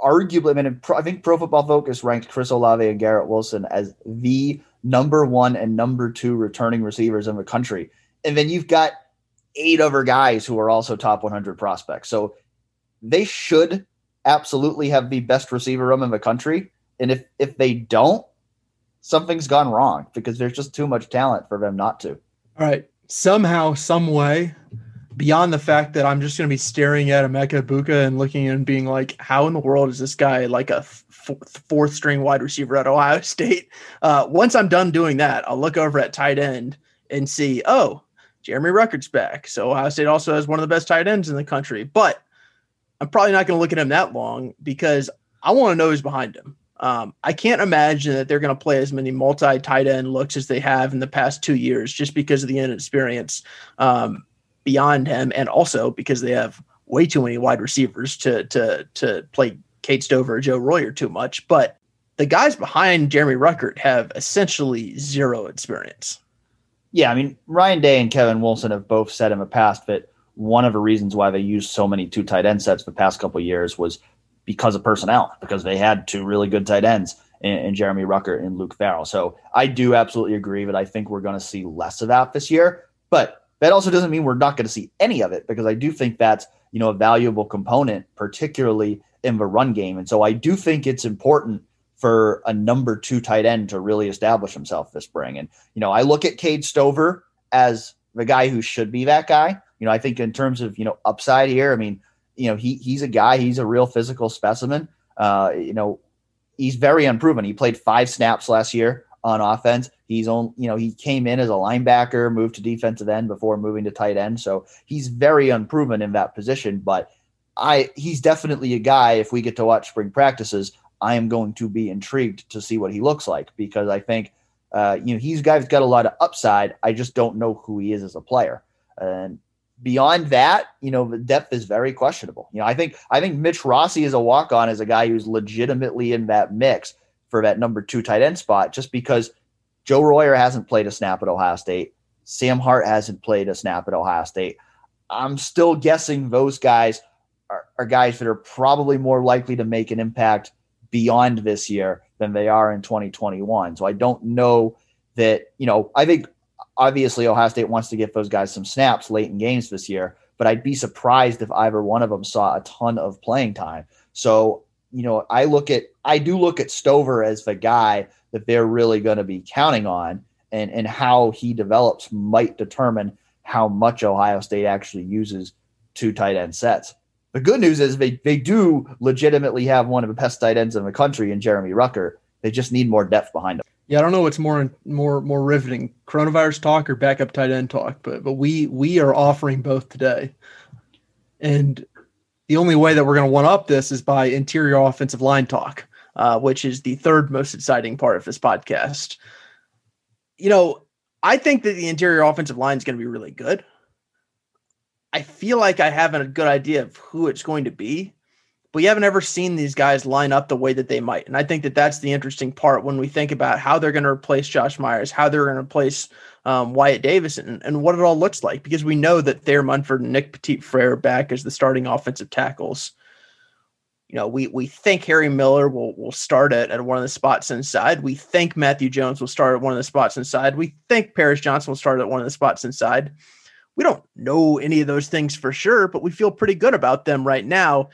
arguably, I mean, I think Pro Football Focus ranked Chris Olave and Garrett Wilson as the number one and number two returning receivers in the country. And then you've got eight other guys who are also top 100 prospects. So they should absolutely have the best receiver room in the country. And if if they don't, something's gone wrong because there's just too much talent for them not to. All right. Somehow, some way, beyond the fact that I'm just going to be staring at Emeka Egbuka and looking and being like, how in the world is this guy like a fourth string wide receiver at Ohio State? Uh, once I'm done doing that, I'll look over at tight end and see, oh, Jeremy Ruckert's back. So Ohio State also has one of the best tight ends in the country. But I'm probably not going to look at him that long because I want to know who's behind him. Um, I can't imagine that they're going to play as many multi tight end looks as they have in the past two years just because of the inexperience. Um, beyond him, and also because they have way too many wide receivers to to to play Cade Stover or Joe Royer too much. But the guys behind Jeremy Ruckert have essentially zero experience. Yeah, I mean Ryan Day and Kevin Wilson have both said in the past that one of the reasons why they used so many two tight end sets the past couple years was because of personnel, because they had two really good tight ends in, Jeremy Ruckert and Luke Farrell. So I do absolutely agree that I think we're going to see less of that this year. But that also doesn't mean we're not going to see any of it because I do think that's you know a valuable component, particularly in the run game. And so I do think it's important for a number two tight end to really establish himself this spring. And, you know, I look at Cade Stover as the guy who should be that guy. You know, I think in terms of, you know, upside here, I mean, you know, he he's a guy, he's a real physical specimen. Uh, you know, he's very unproven. He played five snaps last year on offense. He's on, you know, he came in as a linebacker, moved to defensive end before moving to tight end. So he's very unproven in that position. But I, he's definitely a guy. If we get to watch spring practices, I am going to be intrigued to see what he looks like because I think, uh, you know, he's guy's got a lot of upside. I just don't know who he is as a player. And beyond that, you know, the depth is very questionable. You know, I think I think Mitch Rossi is a walk on as a guy who's legitimately in that mix for that number two tight end spot, just because Joe Royer hasn't played a snap at Ohio State. Sam Hart hasn't played a snap at Ohio State. I'm still guessing those guys are, are guys that are probably more likely to make an impact beyond this year than they are in 2021. So I don't know that, you know, I think obviously Ohio State wants to get those guys some snaps late in games this year, but I'd be surprised if either one of them saw a ton of playing time. So, you know, I look at I do look at Stover as the guy that they're really going to be counting on and and how he develops might determine how much Ohio State actually uses two tight end sets. The good news is they, they do legitimately have one of the best tight ends in the country in Jeremy Ruckert. They just need more depth behind him. Yeah, I don't know what's more more more riveting, coronavirus talk or backup tight end talk, but but we we are offering both today, and the only way that we're going to one up this is by interior offensive line talk, uh, which is the third most exciting part of this podcast. You know, I think that the interior offensive line is going to be really good. I feel like I have a good idea of who it's going to be but you haven't ever seen these guys line up the way that they might. And I think that that's the interesting part when we think about how they're going to replace Josh Myers, how they're going to replace um, Wyatt Davis, and, and, what it all looks like, because we know that Thayer Munford and Nick Petit Frere back as the starting offensive tackles. You know, we we think Harry Miller will will start at, at one of the spots inside. We think Matthew Jones will start at one of the spots inside. We think Paris Johnson will start at one of the spots inside. We don't know any of those things for sure, but we feel pretty good about them right now.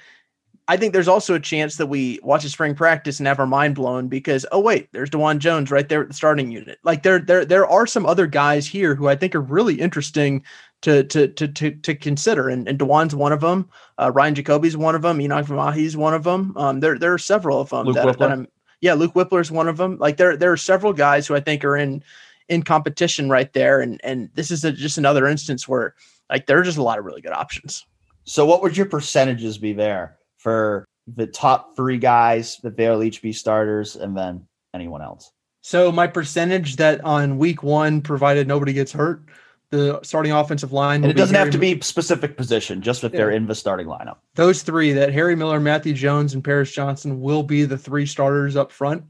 I think there's also a chance that we watch a spring practice and have our mind blown because oh wait, there's Dawand Jones right there at the starting unit. Like there there there are some other guys here who I think are really interesting to to to to, to consider, and, and Dawand's one of them. Uh, Ryan Jacoby's one of them. Enoch Mahi's one of them. Um, there there are several of them Luke that, that I'm. Yeah, Luke Wypler's one of them. Like there there are several guys who I think are in in competition right there, and and this is a, just another instance where like there are just a lot of really good options. So, what would your percentages be there? For the top three guys that they'll each be starters and then anyone else. So my percentage that on week one, provided nobody gets hurt, the starting offensive line. And it doesn't Harry have to be specific position, just if yeah. they're in the starting lineup. Those three that Harry Miller, Matthew Jones, and Paris Johnson will be the three starters up front.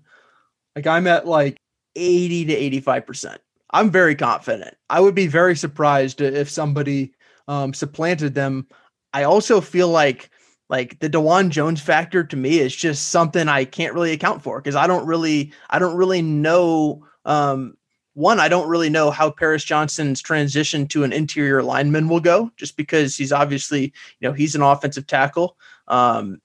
Like I'm at like 80 to 85%. I'm very confident. I would be very surprised if somebody um, supplanted them. I also feel like like the Dawand Jones factor to me is just something I can't really account for because I don't really I don't really know um one I don't really know how Paris Johnson's transition to an interior lineman will go just because he's obviously you know he's an offensive tackle. Um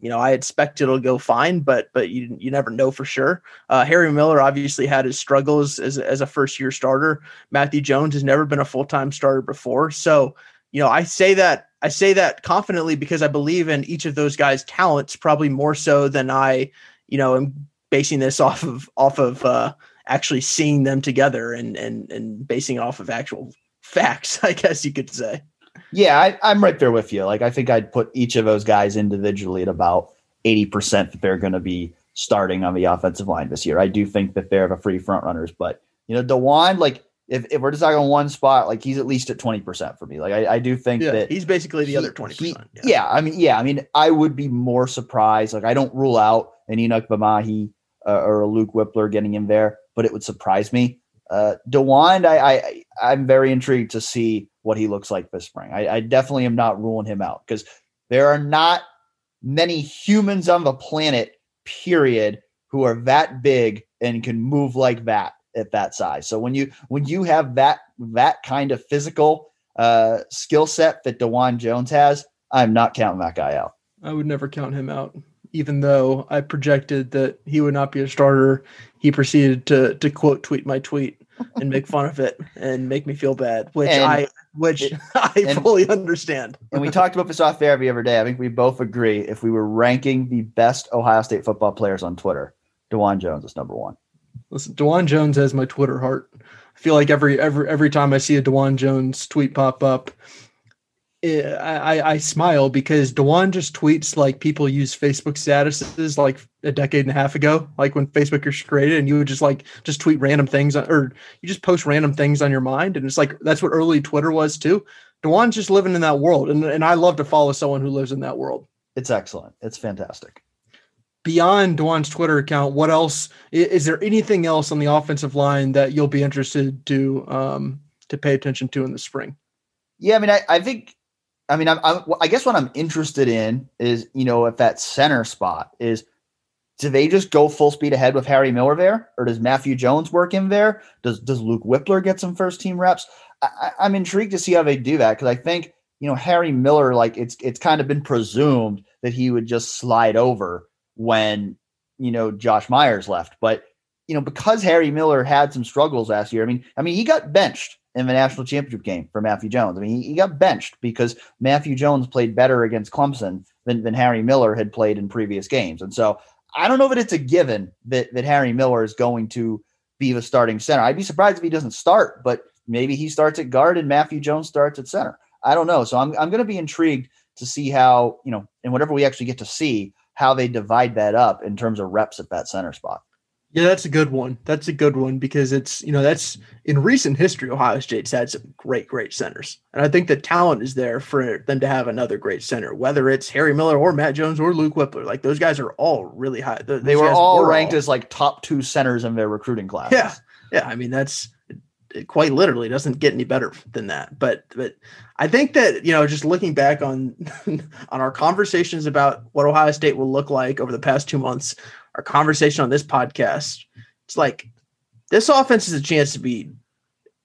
you know I expect it'll go fine but but you you never know for sure. Uh, Harry Miller obviously had his struggles as as a first year starter. Matthew Jones has never been a full-time starter before. So you know I say that I say that confidently because I believe in each of those guys' talents probably more so than I, you know, am basing this off of off of uh, actually seeing them together and and and basing off of actual facts, I guess you could say. Yeah, I, I'm right there with you. Like I think I'd put each of those guys individually at about eighty percent that they're going to be starting on the offensive line this year. I do think that they're the free front runners, but you know, Dawand, like if, if we're deciding on one spot, like he's at least at 20% for me. Like I, I do think yeah, that he's basically the he, other 20%. He, yeah. yeah. I mean, yeah, I mean, I would be more surprised. Like I don't rule out an Enokk Vimahi uh, or a Luke Wypler getting in there, but it would surprise me. Uh, Dawand, I, I, I'm very intrigued to see what he looks like this spring. I, I definitely am not ruling him out because there are not many humans on the planet, period, who are that big and can move like that at that size. So when you when you have that that kind of physical uh, skill set that Dawand Jones has, I'm not counting that guy out. I would never count him out. even though I projected that he would not be a starter. He proceeded to to quote tweet my tweet and make fun of it and make me feel bad, which and I which it, I fully understand. and we talked about this off air every other day. I think we both agree if we were ranking the best Ohio State football players on Twitter, Dawand Jones is number one. Listen, Dawand Jones has my Twitter heart. I feel like every every every time I see a Dawand Jones tweet pop up, eh, I, I smile because Dawand just tweets like people use Facebook statuses like a decade and a half ago, like when Facebook was created, and you would just like just tweet random things or you just post random things on your mind, and it's like that's what early Twitter was too. Dawand's just living in that world, and and I love to follow someone who lives in that world. It's excellent. It's fantastic. Beyond Dawand's Twitter account, what else is there? Anything else on the offensive line that you'll be interested to um, to pay attention to in the spring? Yeah, I mean, I, I think I mean, I'm, I'm, i guess what I'm interested in is, you know, if that center spot is, do they just go full speed ahead with Harry Miller there, or does Matthew Jones work in there? Does does Luke Wypler get some first team reps? I, am intrigued to see how they do that because I think you know Harry Miller, like it's it's kind of been presumed that he would just slide over when you know Josh Myers left, but you know because Harry Miller had some struggles last year. I mean, I mean he got benched in the national championship game for Matthew Jones. I mean, he, he, got benched because Matthew Jones played better against Clemson than, than Harry Miller had played in previous games. And so I don't know that it's a given that, that Harry Miller is going to be the starting center. I'd be surprised if he doesn't start, but maybe he starts at guard and Matthew Jones starts at center. I don't know. So I'm, I'm going to be intrigued to see how, you know, and whatever we actually get to see, how they divide that up in terms of reps at that center spot. Yeah, that's a good one. That's a good one because it's, you know, that's in recent history, Ohio State's had some great, great centers. And I think the talent is there for them to have another great center, whether it's Harry Miller or Matt Jones or Luke Wypler. Like those guys are all really high. Those they were all were ranked all. as like top two centers in their recruiting class. Yeah. Yeah. I mean, that's it quite literally doesn't get any better than that. But, but I think that, you know, just looking back on, on our conversations about what Ohio State will look like over the past two months, our conversation on this podcast, it's like this offense is a chance to be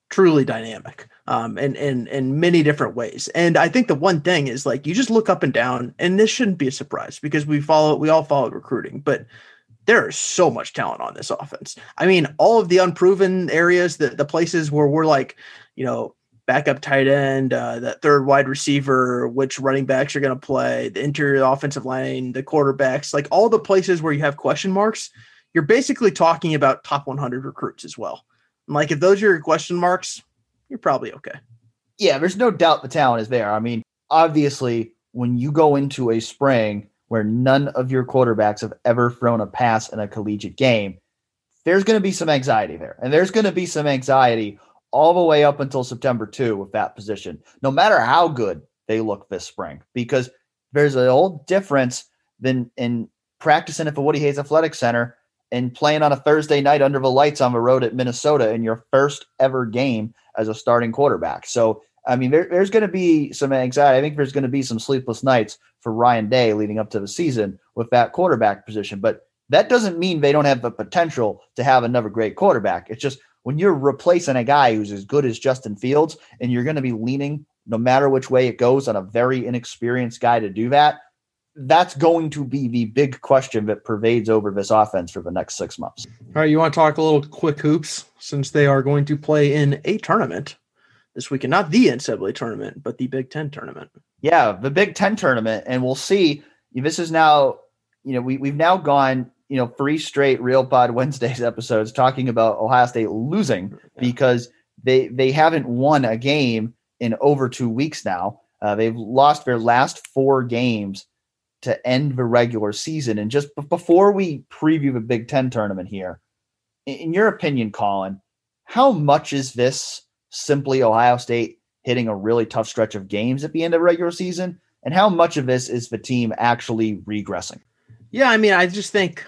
truly dynamic um, in, in, in many different ways. And I think the one thing is like you just look up and down, and this shouldn't be a surprise because we follow we all follow recruiting, but there is so much talent on this offense. I mean, all of the unproven areas, the the places where we're like, you know, backup tight end, uh, that third wide receiver, which running backs you're going to play, the interior offensive line, the quarterbacks, like all the places where you have question marks, you're basically talking about top 100 recruits as well. And like if those are your question marks, you're probably okay. Yeah, there's no doubt the talent is there. I mean, obviously, when you go into a spring where none of your quarterbacks have ever thrown a pass in a collegiate game, there's going to be some anxiety there. And there's going to be some anxiety all the way up until September 2 with that position, no matter how good they look this spring, because there's a whole difference than in practicing at the Woody Hayes Athletic Center and playing on a Thursday night under the lights on the road at Minnesota in your first ever game as a starting quarterback. So, I mean, there, there's going to be some anxiety. I think there's going to be some sleepless nights for Ryan Day leading up to the season with that quarterback position. But that doesn't mean they don't have the potential to have another great quarterback. It's just when you're replacing a guy who's as good as Justin Fields and you're going to be leaning no matter which way it goes on a very inexperienced guy to do that, that's going to be the big question that pervades over this offense for the next six months. All right, you want to talk a little quick hoops since they are going to play in a tournament this weekend, not the NCAA tournament, but the Big Ten tournament. Yeah, the Big Ten tournament, and we'll see. This is now, you know, we we've now gone you know, three straight Real Pod Wednesdays episodes talking about Ohio State losing because they they haven't won a game in over two weeks now. Uh, they've lost their last four games to end the regular season. And just b- before we preview the Big Ten tournament here, in, in your opinion, Colin, how much is this simply Ohio State hitting a really tough stretch of games at the end of regular season? And how much of this is the team actually regressing? Yeah, I mean, I just think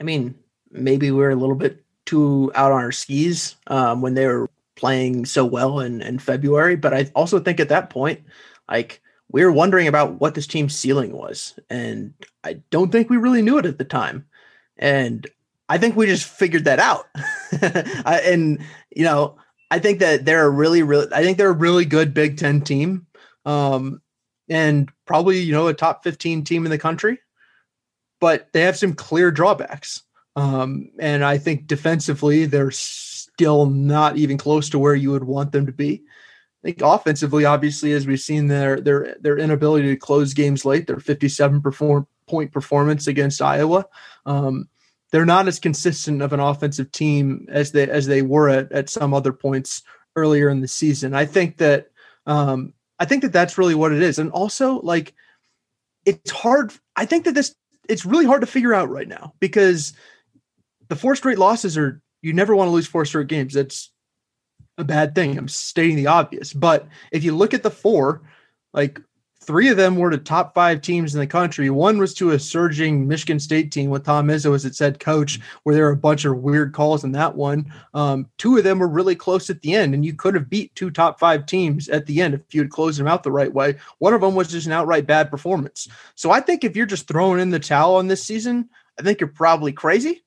I mean, maybe we are a little bit too out on our skis um, when they were playing so well in, in February. But I also think at that point, like we were wondering about what this team's ceiling was. And I don't think we really knew it at the time. And I think we just figured that out. and, you know, I think that they're a really, really, I think they're a really good Big Ten team. Um, and probably, you know, a top 15 team in the country but they have some clear drawbacks. Um, and I think defensively, they're still not even close to where you would want them to be. I think offensively, obviously, as we've seen their their their inability to close games late, their 57 perform, point performance against Iowa, um, they're not as consistent of an offensive team as they as they were at at some other points earlier in the season. I think that um, I think that that's really what it is, and also like it's hard. I think that this it's really hard to figure out right now because the four straight losses are you never want to lose four straight games. That's a bad thing. I'm stating the obvious. But if you look at the four, like three of them were to top five teams in the country. One was to a surging Michigan State team with Tom Izzo as its head coach, where there were a bunch of weird calls in that one. Um, two of them were really close at the end, and you could have beat two top five teams at the end if you had closed them out the right way. One of them was just an outright bad performance. So I think if you're just throwing in the towel on this season, I think you're probably crazy.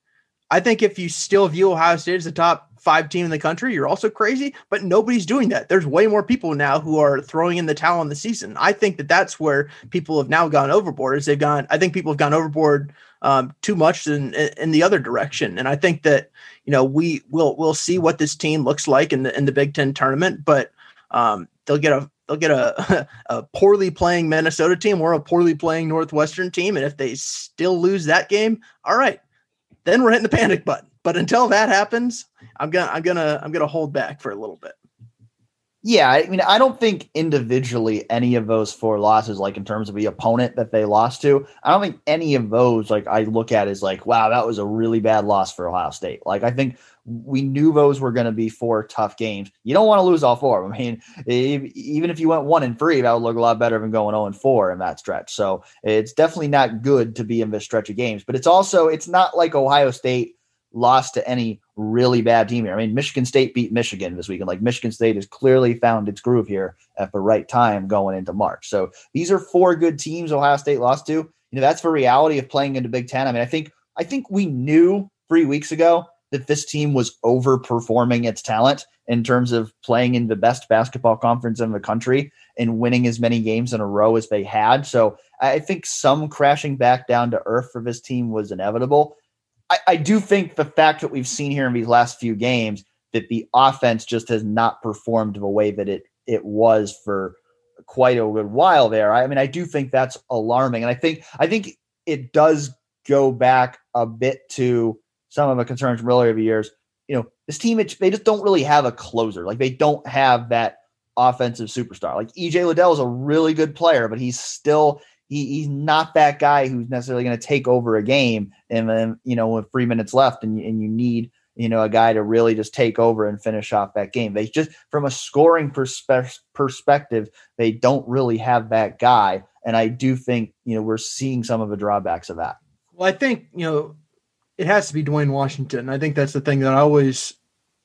I think if you still view Ohio State as the top five team in the country, you're also crazy. But nobody's doing that. There's way more people now who are throwing in the towel on the season. I think that that's where people have now gone overboard. Is they've gone. I think people have gone overboard um, too much in, in the other direction. And I think that you know we will we'll see what this team looks like in the in the Big Ten tournament. But um, they'll get a they'll get a, a poorly playing Minnesota team or a poorly playing Northwestern team, and if they still lose that game, all right, then we're hitting the panic button. But until that happens, I'm gonna I'm gonna I'm gonna hold back for a little bit. Yeah, I mean, I don't think individually any of those four losses, like in terms of the opponent that they lost to, I don't think any of those, like I look at as like, wow, that was a really bad loss for Ohio State. Like I think we knew those were going to be four tough games. You don't want to lose all four. I mean, even if you went one and three, that would look a lot better than going 0 and four in that stretch. So it's definitely not good to be in this stretch of games. But it's also it's not like Ohio State lost to any really bad team here. I mean, Michigan State beat Michigan this weekend. Like Michigan State has clearly found its groove here at the right time going into March. So these are four good teams Ohio State lost to. You know, that's the reality of playing into Big Ten. I mean, I think I think we knew three weeks ago that this team was overperforming its talent in terms of playing in the best basketball conference in the country and winning as many games in a row as they had. So I think some crashing back down to earth for this team was inevitable. I, I do think the fact that we've seen here in these last few games that the offense just has not performed the way that it it was for quite a good while there. I mean, I do think that's alarming, and I think I think it does go back a bit to some of the concerns from earlier years. You know, this team it, they just don't really have a closer. Like they don't have that offensive superstar. Like EJ Liddell is a really good player, but he's still he, he's not that guy who's necessarily going to take over a game and then you know with three minutes left and you, and you need you know a guy to really just take over and finish off that game. They just from a scoring perspe- perspective they don't really have that guy. And i do think you know we're seeing some of the drawbacks of that. Well i think you know it has to be duane washington. I think that's the thing that i always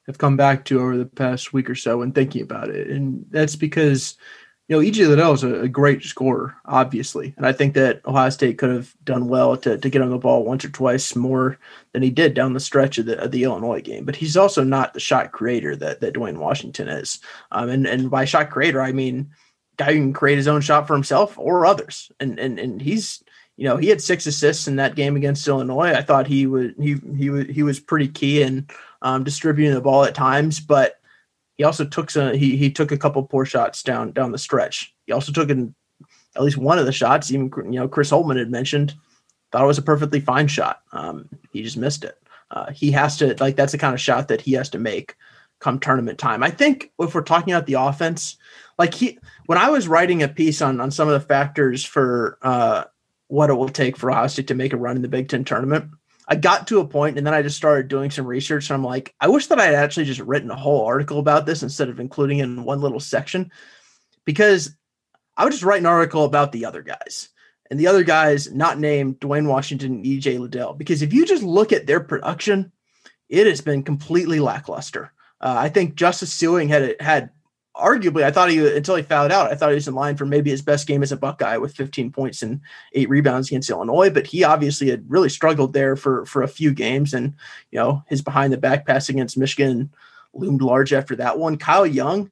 have come back to over the past week or so when thinking about it. And that's because you know, EJ Liddell is a, great scorer, obviously. And I think that Ohio State could have done well to, to get him the ball once or twice more than he did down the stretch of the, of the Illinois game. But he's also not the shot creator that, that Duane Washington is. Um, and, and by shot creator, I mean guy who can create his own shot for himself or others. And, and, and he's, you know, he had six assists in that game against Illinois. I thought he would, he, he was, he was pretty key in um, distributing the ball at times, but he also took some. He he took a couple poor shots down down the stretch. He also took in at least one of the shots. Even you know Chris Holtmann had mentioned thought it was a perfectly fine shot. Um, he just missed it. Uh, he has to like that's the kind of shot that he has to make come tournament time. I think if we're talking about the offense, like he when I was writing a piece on on some of the factors for uh, what it will take for Ohio State to make a run in the Big Ten tournament, I got to a point and then I just started doing some research. And I'm like, I wish that I had actually just written a whole article about this instead of including it in one little section because I would just write an article about the other guys and the other guys not named Duane Washington and EJ Liddell. Because if you just look at their production, it has been completely lackluster. Uh, I think Justice Sueing had had arguably, I thought he until he fouled out, I thought he was in line for maybe his best game as a Buckeye with 15 points and eight rebounds against Illinois. But he obviously had really struggled there for for a few games, and you know his behind the back pass against Michigan loomed large after that one. Kyle Young,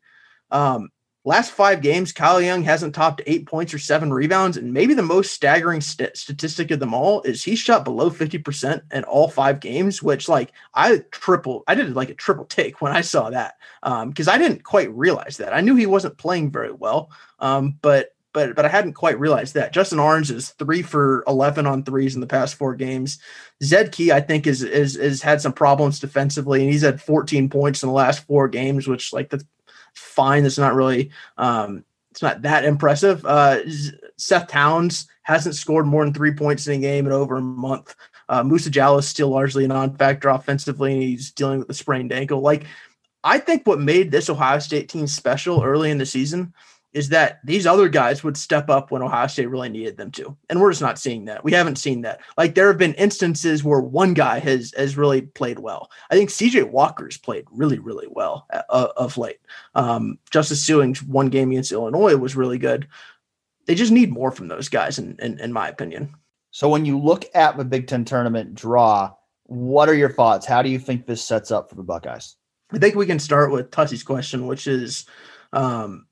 um, last five games, Kyle Young hasn't topped eight points or seven rebounds. And maybe the most staggering st- statistic of them all is he shot below 50% in all five games, which like I triple, I did like a triple take when I saw that. Um, cause I didn't quite realize that. I knew he wasn't playing very well. Um, but but but I hadn't quite realized that. Justin Ahrens is three for eleven on threes in the past four games. Zed Key, I think, is is is had some problems defensively, and he's had 14 points in the last four games, which like that's fine. That's not really um, it's not that impressive. Uh, Seth Towns hasn't scored more than three points in a game in over a month. Uh, Musa Jallow is still largely a non-factor offensively, and he's dealing with a sprained ankle. Like, I think what made this Ohio State team special early in the season is that these other guys would step up when Ohio State really needed them to. And we're just not seeing that. We haven't seen that. Like there have been instances where one guy has has really played well. I think CJ Walker's played really, really well uh, of late. Um, Justice Sueing's one game against Illinois was really good. They just need more from those guys, in, in, in my opinion. So when you look at the Big Ten tournament draw, what are your thoughts? How do you think this sets up for the Buckeyes? I think we can start with Tussie's question, which is um,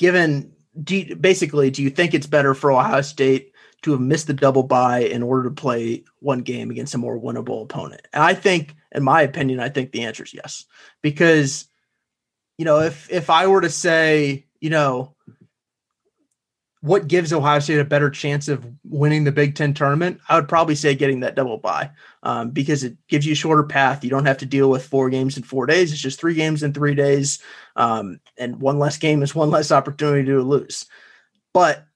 given do you, basically do you think it's better for Ohio State to have missed the double bye in order to play one game against a more winnable opponent? And I think, in my opinion, I think the answer is yes. Because, you know, if if I were to say, you know, what gives Ohio State a better chance of winning the Big Ten tournament? I would probably say getting that double bye um, because it gives you a shorter path. You don't have to deal with four games in four days. It's just three games in three days. Um, and one less game is one less opportunity to lose. But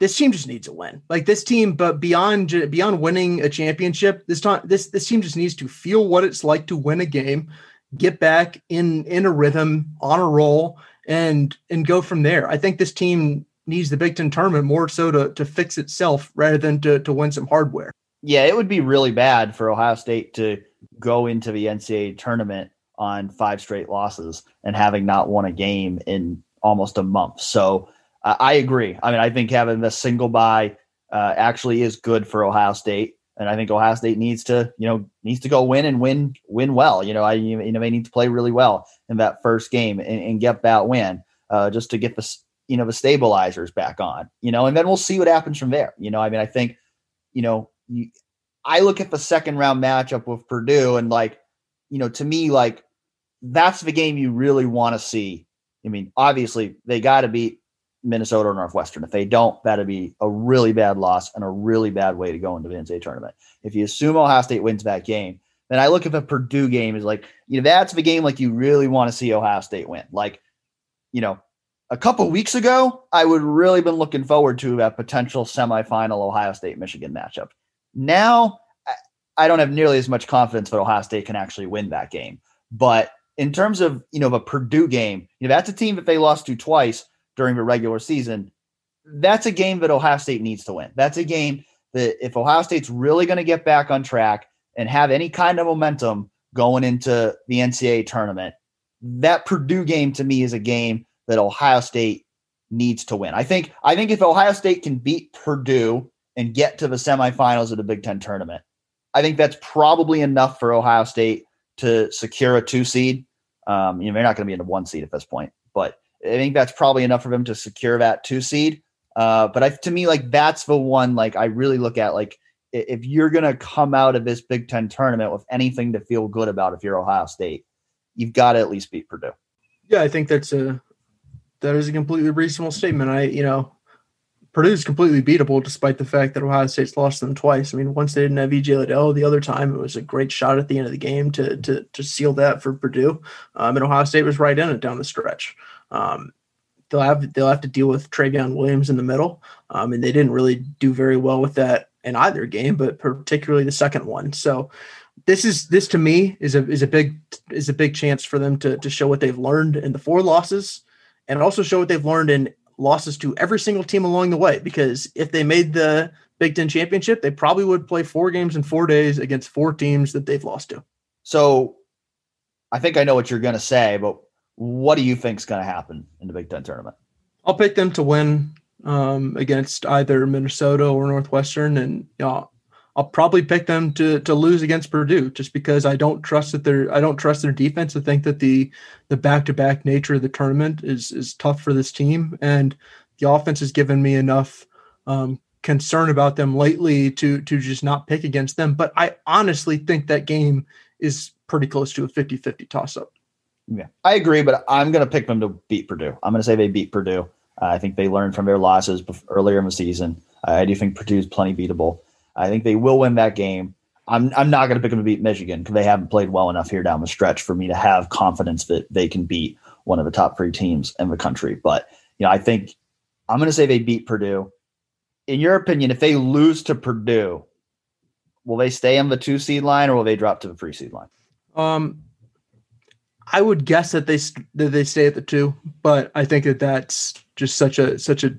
this team just needs a win. Like this team, but beyond beyond winning a championship, this time this this team just needs to feel what it's like to win a game, get back in in a rhythm, on a roll, and and go from there. I think this team needs the Big Ten tournament more so to to fix itself rather than to to win some hardware. Yeah, it would be really bad for Ohio State to go into the NCAA tournament on five straight losses and having not won a game in almost a month. So uh, I agree. I mean, I think having the single bye uh, actually is good for Ohio State, and I think Ohio State needs to, you know, needs to go win and win win well. You know, I you know they need to play really well in that first game and, and get that win uh, just to get the you know the stabilizers back on you know and then we'll see what happens from there. You know i mean i think you know you, i look at the second round matchup with purdue and like you know to me like that's the game you really want to see. I mean obviously they got to beat minnesota or northwestern. If they don't that'd be a really bad loss and a really bad way to go into the ncaa tournament. If you assume ohio state wins that game then i look at the purdue game is like you know that's the game like you really want to see ohio state win. Like you know a couple weeks ago, I would really been looking forward to that potential semifinal Ohio State Michigan matchup. Now, I don't have nearly as much confidence that Ohio State can actually win that game. But in terms of you know a Purdue game, you know that's a team that they lost to twice during the regular season. That's a game that Ohio State needs to win. That's a game that if Ohio State's really going to get back on track and have any kind of momentum going into the NCAA tournament, that Purdue game to me is a game that Ohio State needs to win. I think I think if Ohio State can beat Purdue and get to the semifinals of the Big Ten tournament, I think that's probably enough for Ohio State to secure a two seed. Um, you know, they're not going to be in a one seed at this point, but I think that's probably enough for them to secure that two seed. Uh, but I, to me, like that's the one like I really look at like if you're going to come out of this Big Ten tournament with anything to feel good about, if you're Ohio State, you've got to at least beat Purdue. Yeah, I think that's a that is a completely reasonable statement. I, you know, Purdue's completely beatable despite the fact that Ohio State's lost them twice. I mean, once they didn't have EJ Liddell, the other time it was a great shot at the end of the game to to to seal that for Purdue. Um, and Ohio State was right in it down the stretch. Um, they'll have they'll have to deal with Trevion Williams in the middle, um, and they didn't really do very well with that in either game, but particularly the second one. So this is this to me is a is a big is a big chance for them to to show what they've learned in the four losses and also show what they've learned in losses to every single team along the way. Because if they made the Big Ten championship, they probably would play four games in four days against four teams that they've lost to. So I think I know what you're going to say, but what do you think is going to happen in the Big Ten tournament? I'll pick them to win um, against either Minnesota or Northwestern, and you know, I'll probably pick them to to lose against Purdue just because I don't trust that their I don't trust their defense. I think that the the back to back nature of the tournament is is tough for this team, and the offense has given me enough um, concern about them lately to to just not pick against them. But I honestly think that game is pretty close to a 50-50 toss up. Yeah, I agree, but I'm going to pick them to beat Purdue. I'm going to say they beat Purdue. Uh, I think they learned from their losses earlier in the season. Uh, I do think Purdue's plenty beatable. I think they will win that game. I'm I'm not going to pick them to beat Michigan because they haven't played well enough here down the stretch for me to have confidence that they can beat one of the top three teams in the country. But you know, I think I'm going to say they beat Purdue. In your opinion, if they lose to Purdue, will they stay on the two seed line or will they drop to the three seed line? Um, I would guess that they that they stay at the two, but I think that that's just such a such a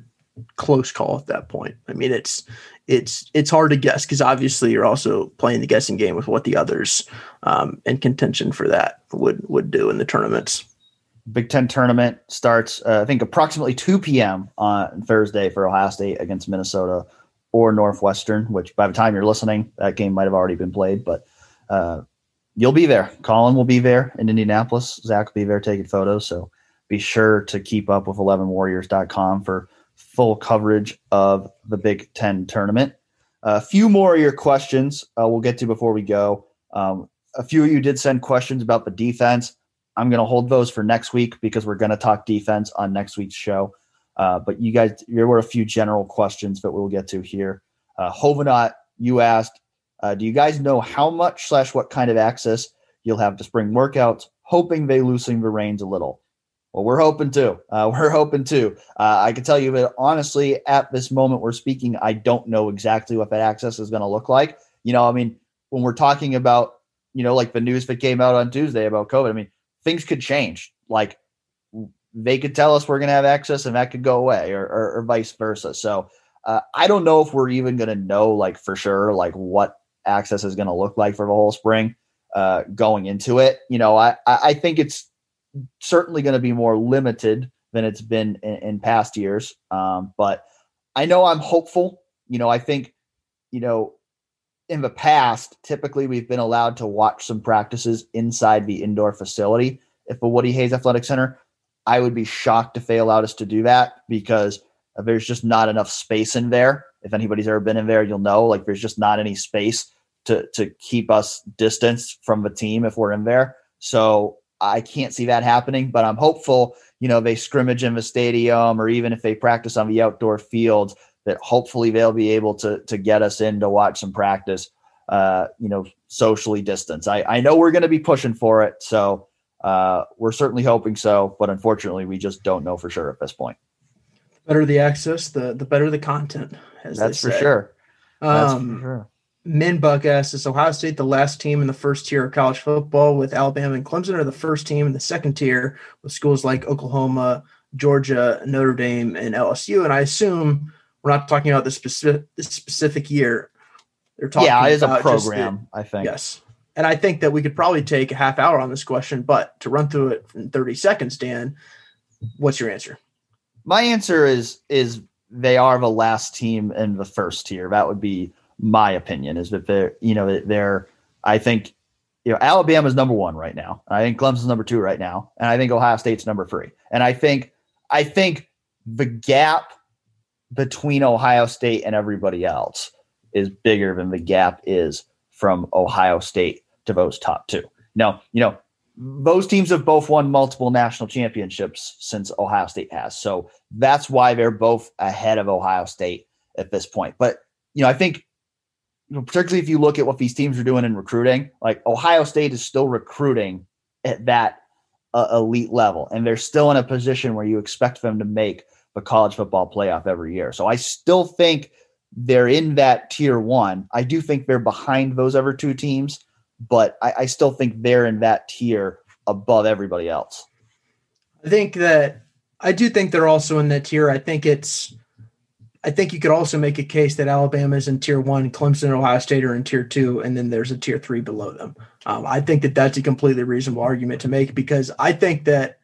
close call at that point. I mean, it's it's it's hard to guess because obviously you're also playing the guessing game with what the others um, in contention for that would would do in the tournaments. Big Ten tournament starts, uh, I think, approximately 2 p.m. on Thursday for Ohio State against Minnesota or Northwestern. Which by the time you're listening, that game might have already been played, but. Uh, you'll be there. Colin will be there in Indianapolis. Zach will be there taking photos. So be sure to keep up with 11warriors.com for full coverage of the Big Ten tournament. A few more of your questions uh, we'll get to before we go. Um, a few of you did send questions about the defense. I'm going to hold those for next week because we're going to talk defense on next week's show. Uh, but you guys, there were a few general questions that we'll get to here. Uh, Hovenot, you asked, uh, do you guys know how much slash what kind of access you'll have to spring workouts, hoping they loosen the reins a little? Well, we're hoping to. Uh, we're hoping to. Uh, I can tell you that honestly, at this moment we're speaking, I don't know exactly what that access is going to look like. You know, I mean, when we're talking about, you know, like the news that came out on Tuesday about COVID, I mean, things could change. Like they could tell us we're going to have access and that could go away or, or, or vice versa. So uh, I don't know if we're even going to know like for sure, like what access is going to look like for the whole spring uh, going into it. You know, I, I think it's certainly going to be more limited than it's been in, in past years. Um, but I know I'm hopeful. You know, I think, you know, in the past, typically we've been allowed to watch some practices inside the indoor facility. If the Woody Hayes Athletic Center, I would be shocked if they allowed us to do that because there's just not enough space in there. If anybody's ever been in there, you'll know like there's just not any space to to keep us distance from the team if we're in there. So I can't see that happening, but I'm hopeful, you know, they scrimmage in the stadium or even if they practice on the outdoor fields, that hopefully they'll be able to to get us in to watch some practice, uh, you know, socially distance. I, I know we're going to be pushing for it. So uh, we're certainly hoping so, but unfortunately, we just don't know for sure at this point. better the access, the the better the content. That's for sure. That's um, for sure. Minbuck asks, is Ohio State the last team in the first tier of college football with Alabama and Clemson, or the first team in the second tier with schools like Oklahoma, Georgia, Notre Dame, and LSU? And I assume we're not talking about the specific the specific year. They're talking yeah, as a program. The, I think yes, and I think that we could probably take a half hour on this question, but to run through it in thirty seconds, Dan, what's your answer? My answer is is they are the last team in the first tier. That would be my opinion is that they're, you know, they're, I think, you know, Alabama's number one right now. I think Clemson's number two right now. And I think Ohio State's number three. And I think, I think the gap between Ohio State and everybody else is bigger than the gap is from Ohio State to those top two. Now, you know, those teams have both won multiple national championships since Ohio State has. So that's why they're both ahead of Ohio State at this point. But, you know, I think particularly if you look at what these teams are doing in recruiting, like Ohio State is still recruiting at that uh, elite level, and they're still in a position where you expect them to make the college football playoff every year. So I still think they're in that tier one. I do think they're behind those other two teams, but I, I still think they're in that tier above everybody else. I think that I do think they're also in that tier. I think it's I think you could also make a case that Alabama is in tier one, Clemson and Ohio State are in tier two, and then there's a tier three below them. Um, I think that that's a completely reasonable argument to make because I think that,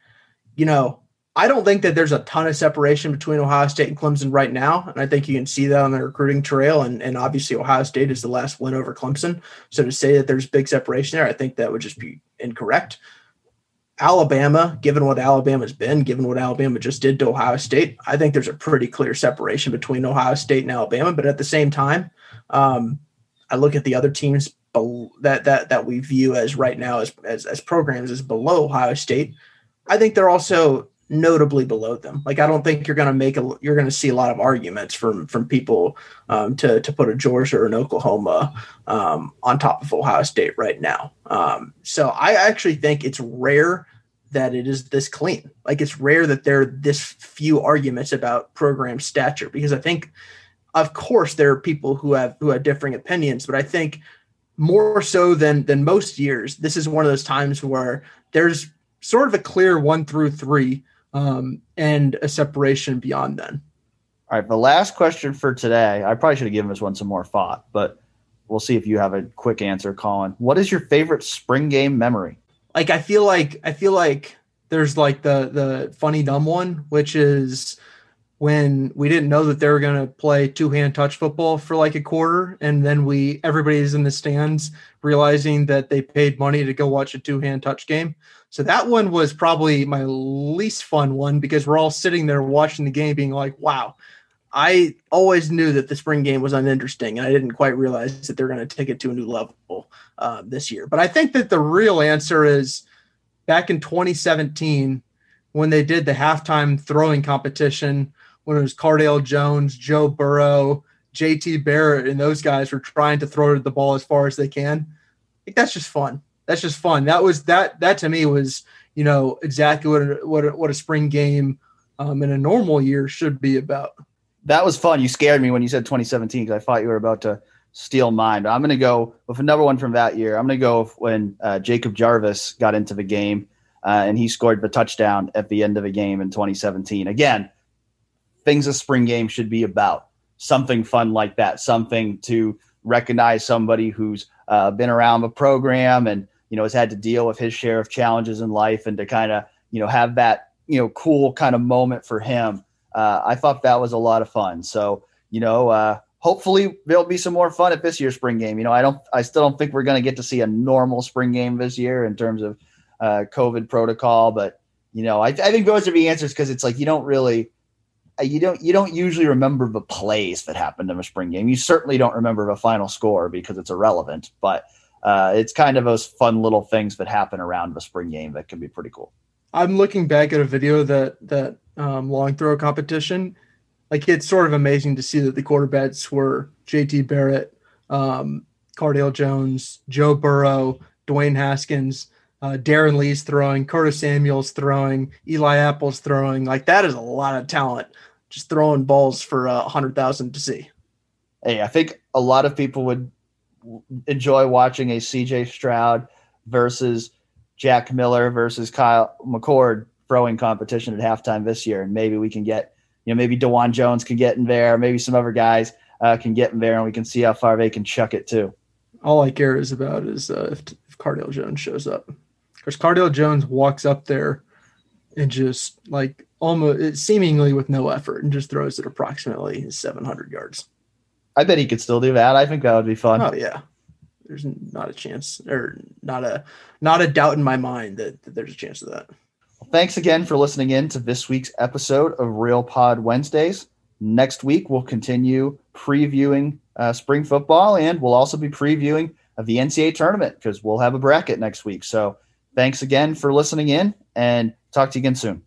you know, I don't think that there's a ton of separation between Ohio State and Clemson right now. And I think you can see that on the recruiting trail. And, and obviously, Ohio State is the last win over Clemson. So to say that there's big separation there, I think that would just be incorrect. Alabama, given what Alabama's been, given what Alabama just did to Ohio State, I think there's a pretty clear separation between Ohio State and Alabama. But at the same time, um, I look at the other teams that that that we view as right now as, as as programs as below Ohio State. I think they're also notably below them. Like I don't think you're going to make a you're going to see a lot of arguments from from people um, to to put a Georgia or an Oklahoma um, on top of Ohio State right now. Um, so I actually think it's rare that it is this clean. Like it's rare that there are this few arguments about program stature because I think, of course, there are people who have who have differing opinions, but I think more so than than most years, this is one of those times where there's sort of a clear one through three um, and a separation beyond then. All right, the last question for today. I probably should have given this one some more thought, but we'll see if you have a quick answer, Colin. What is your favorite spring game memory? Like I feel like I feel like there's like the the funny dumb one, which is when we didn't know that they were going to play two hand touch football for like a quarter, and then we everybody's in the stands realizing that they paid money to go watch a two hand touch game. So that one was probably my least fun one because we're all sitting there watching the game, being like, "Wow." I always knew that the spring game was uninteresting, and I didn't quite realize that they're going to take it to a new level uh, this year. But I think that the real answer is back in 2017 when they did the halftime throwing competition when it was Cardale Jones, Joe Burrow, JT Barrett, and those guys were trying to throw the ball as far as they can. I think that's just fun that's just fun. That was that that to me was you know exactly what a, what a, what a spring game um, in a normal year should be about. That was fun. You scared me when you said 2017 because I thought you were about to steal mine. But I'm going to go with another one from that year. I'm going to go when uh, Jacob Jarvis got into the game uh, and he scored the touchdown at the end of the game in 2017. Again, things a spring game should be about something fun like that, something to recognize somebody who's uh, been around the program and you know, has had to deal with his share of challenges in life and to kind of, you know, have that, you know, cool kind of moment for him. Uh, I thought that was a lot of fun. So, you know, uh, hopefully there'll be some more fun at this year's spring game. You know, I don't, I still don't think we're going to get to see a normal spring game this year in terms of uh, COVID protocol, but you know, I, I think those are the answers because it's like you don't really, uh, you don't, you don't usually remember the plays that happened in a spring game. You certainly don't remember the final score because it's irrelevant, but uh, it's kind of those fun little things that happen around the spring game that can be pretty cool. I'm looking back at a video that that um, long throw competition. Like it's sort of amazing to see that the quarterbacks were J.T. Barrett, um, Cardale Jones, Joe Burrow, Dwayne Haskins, uh, Darron Lee's throwing, Curtis Samuel's throwing, Eli Apple's throwing. Like that is a lot of talent, just throwing balls for a uh, hundred thousand to see. Hey, I think a lot of people would enjoy watching a CJ Stroud versus Jack Miller versus Kyle McCord throwing competition at halftime this year. And maybe we can get, you know, maybe Dawand Jones can get in there. Maybe some other guys uh, can get in there and we can see how far they can chuck it too. All I care is about is uh, if, if Cardale Jones shows up. Because Cardale Jones walks up there and just like almost seemingly with no effort and just throws it approximately 700 yards. I bet he could still do that. I think that would be fun. Oh yeah, there's not a chance, or not a not a doubt in my mind that, that there's a chance of that. Well, thanks again for listening in to this week's episode of Real Pod Wednesdays. Next week we'll continue previewing uh, spring football, and we'll also be previewing of the NCAA tournament because we'll have a bracket next week. So thanks again for listening in, and talk to you again soon.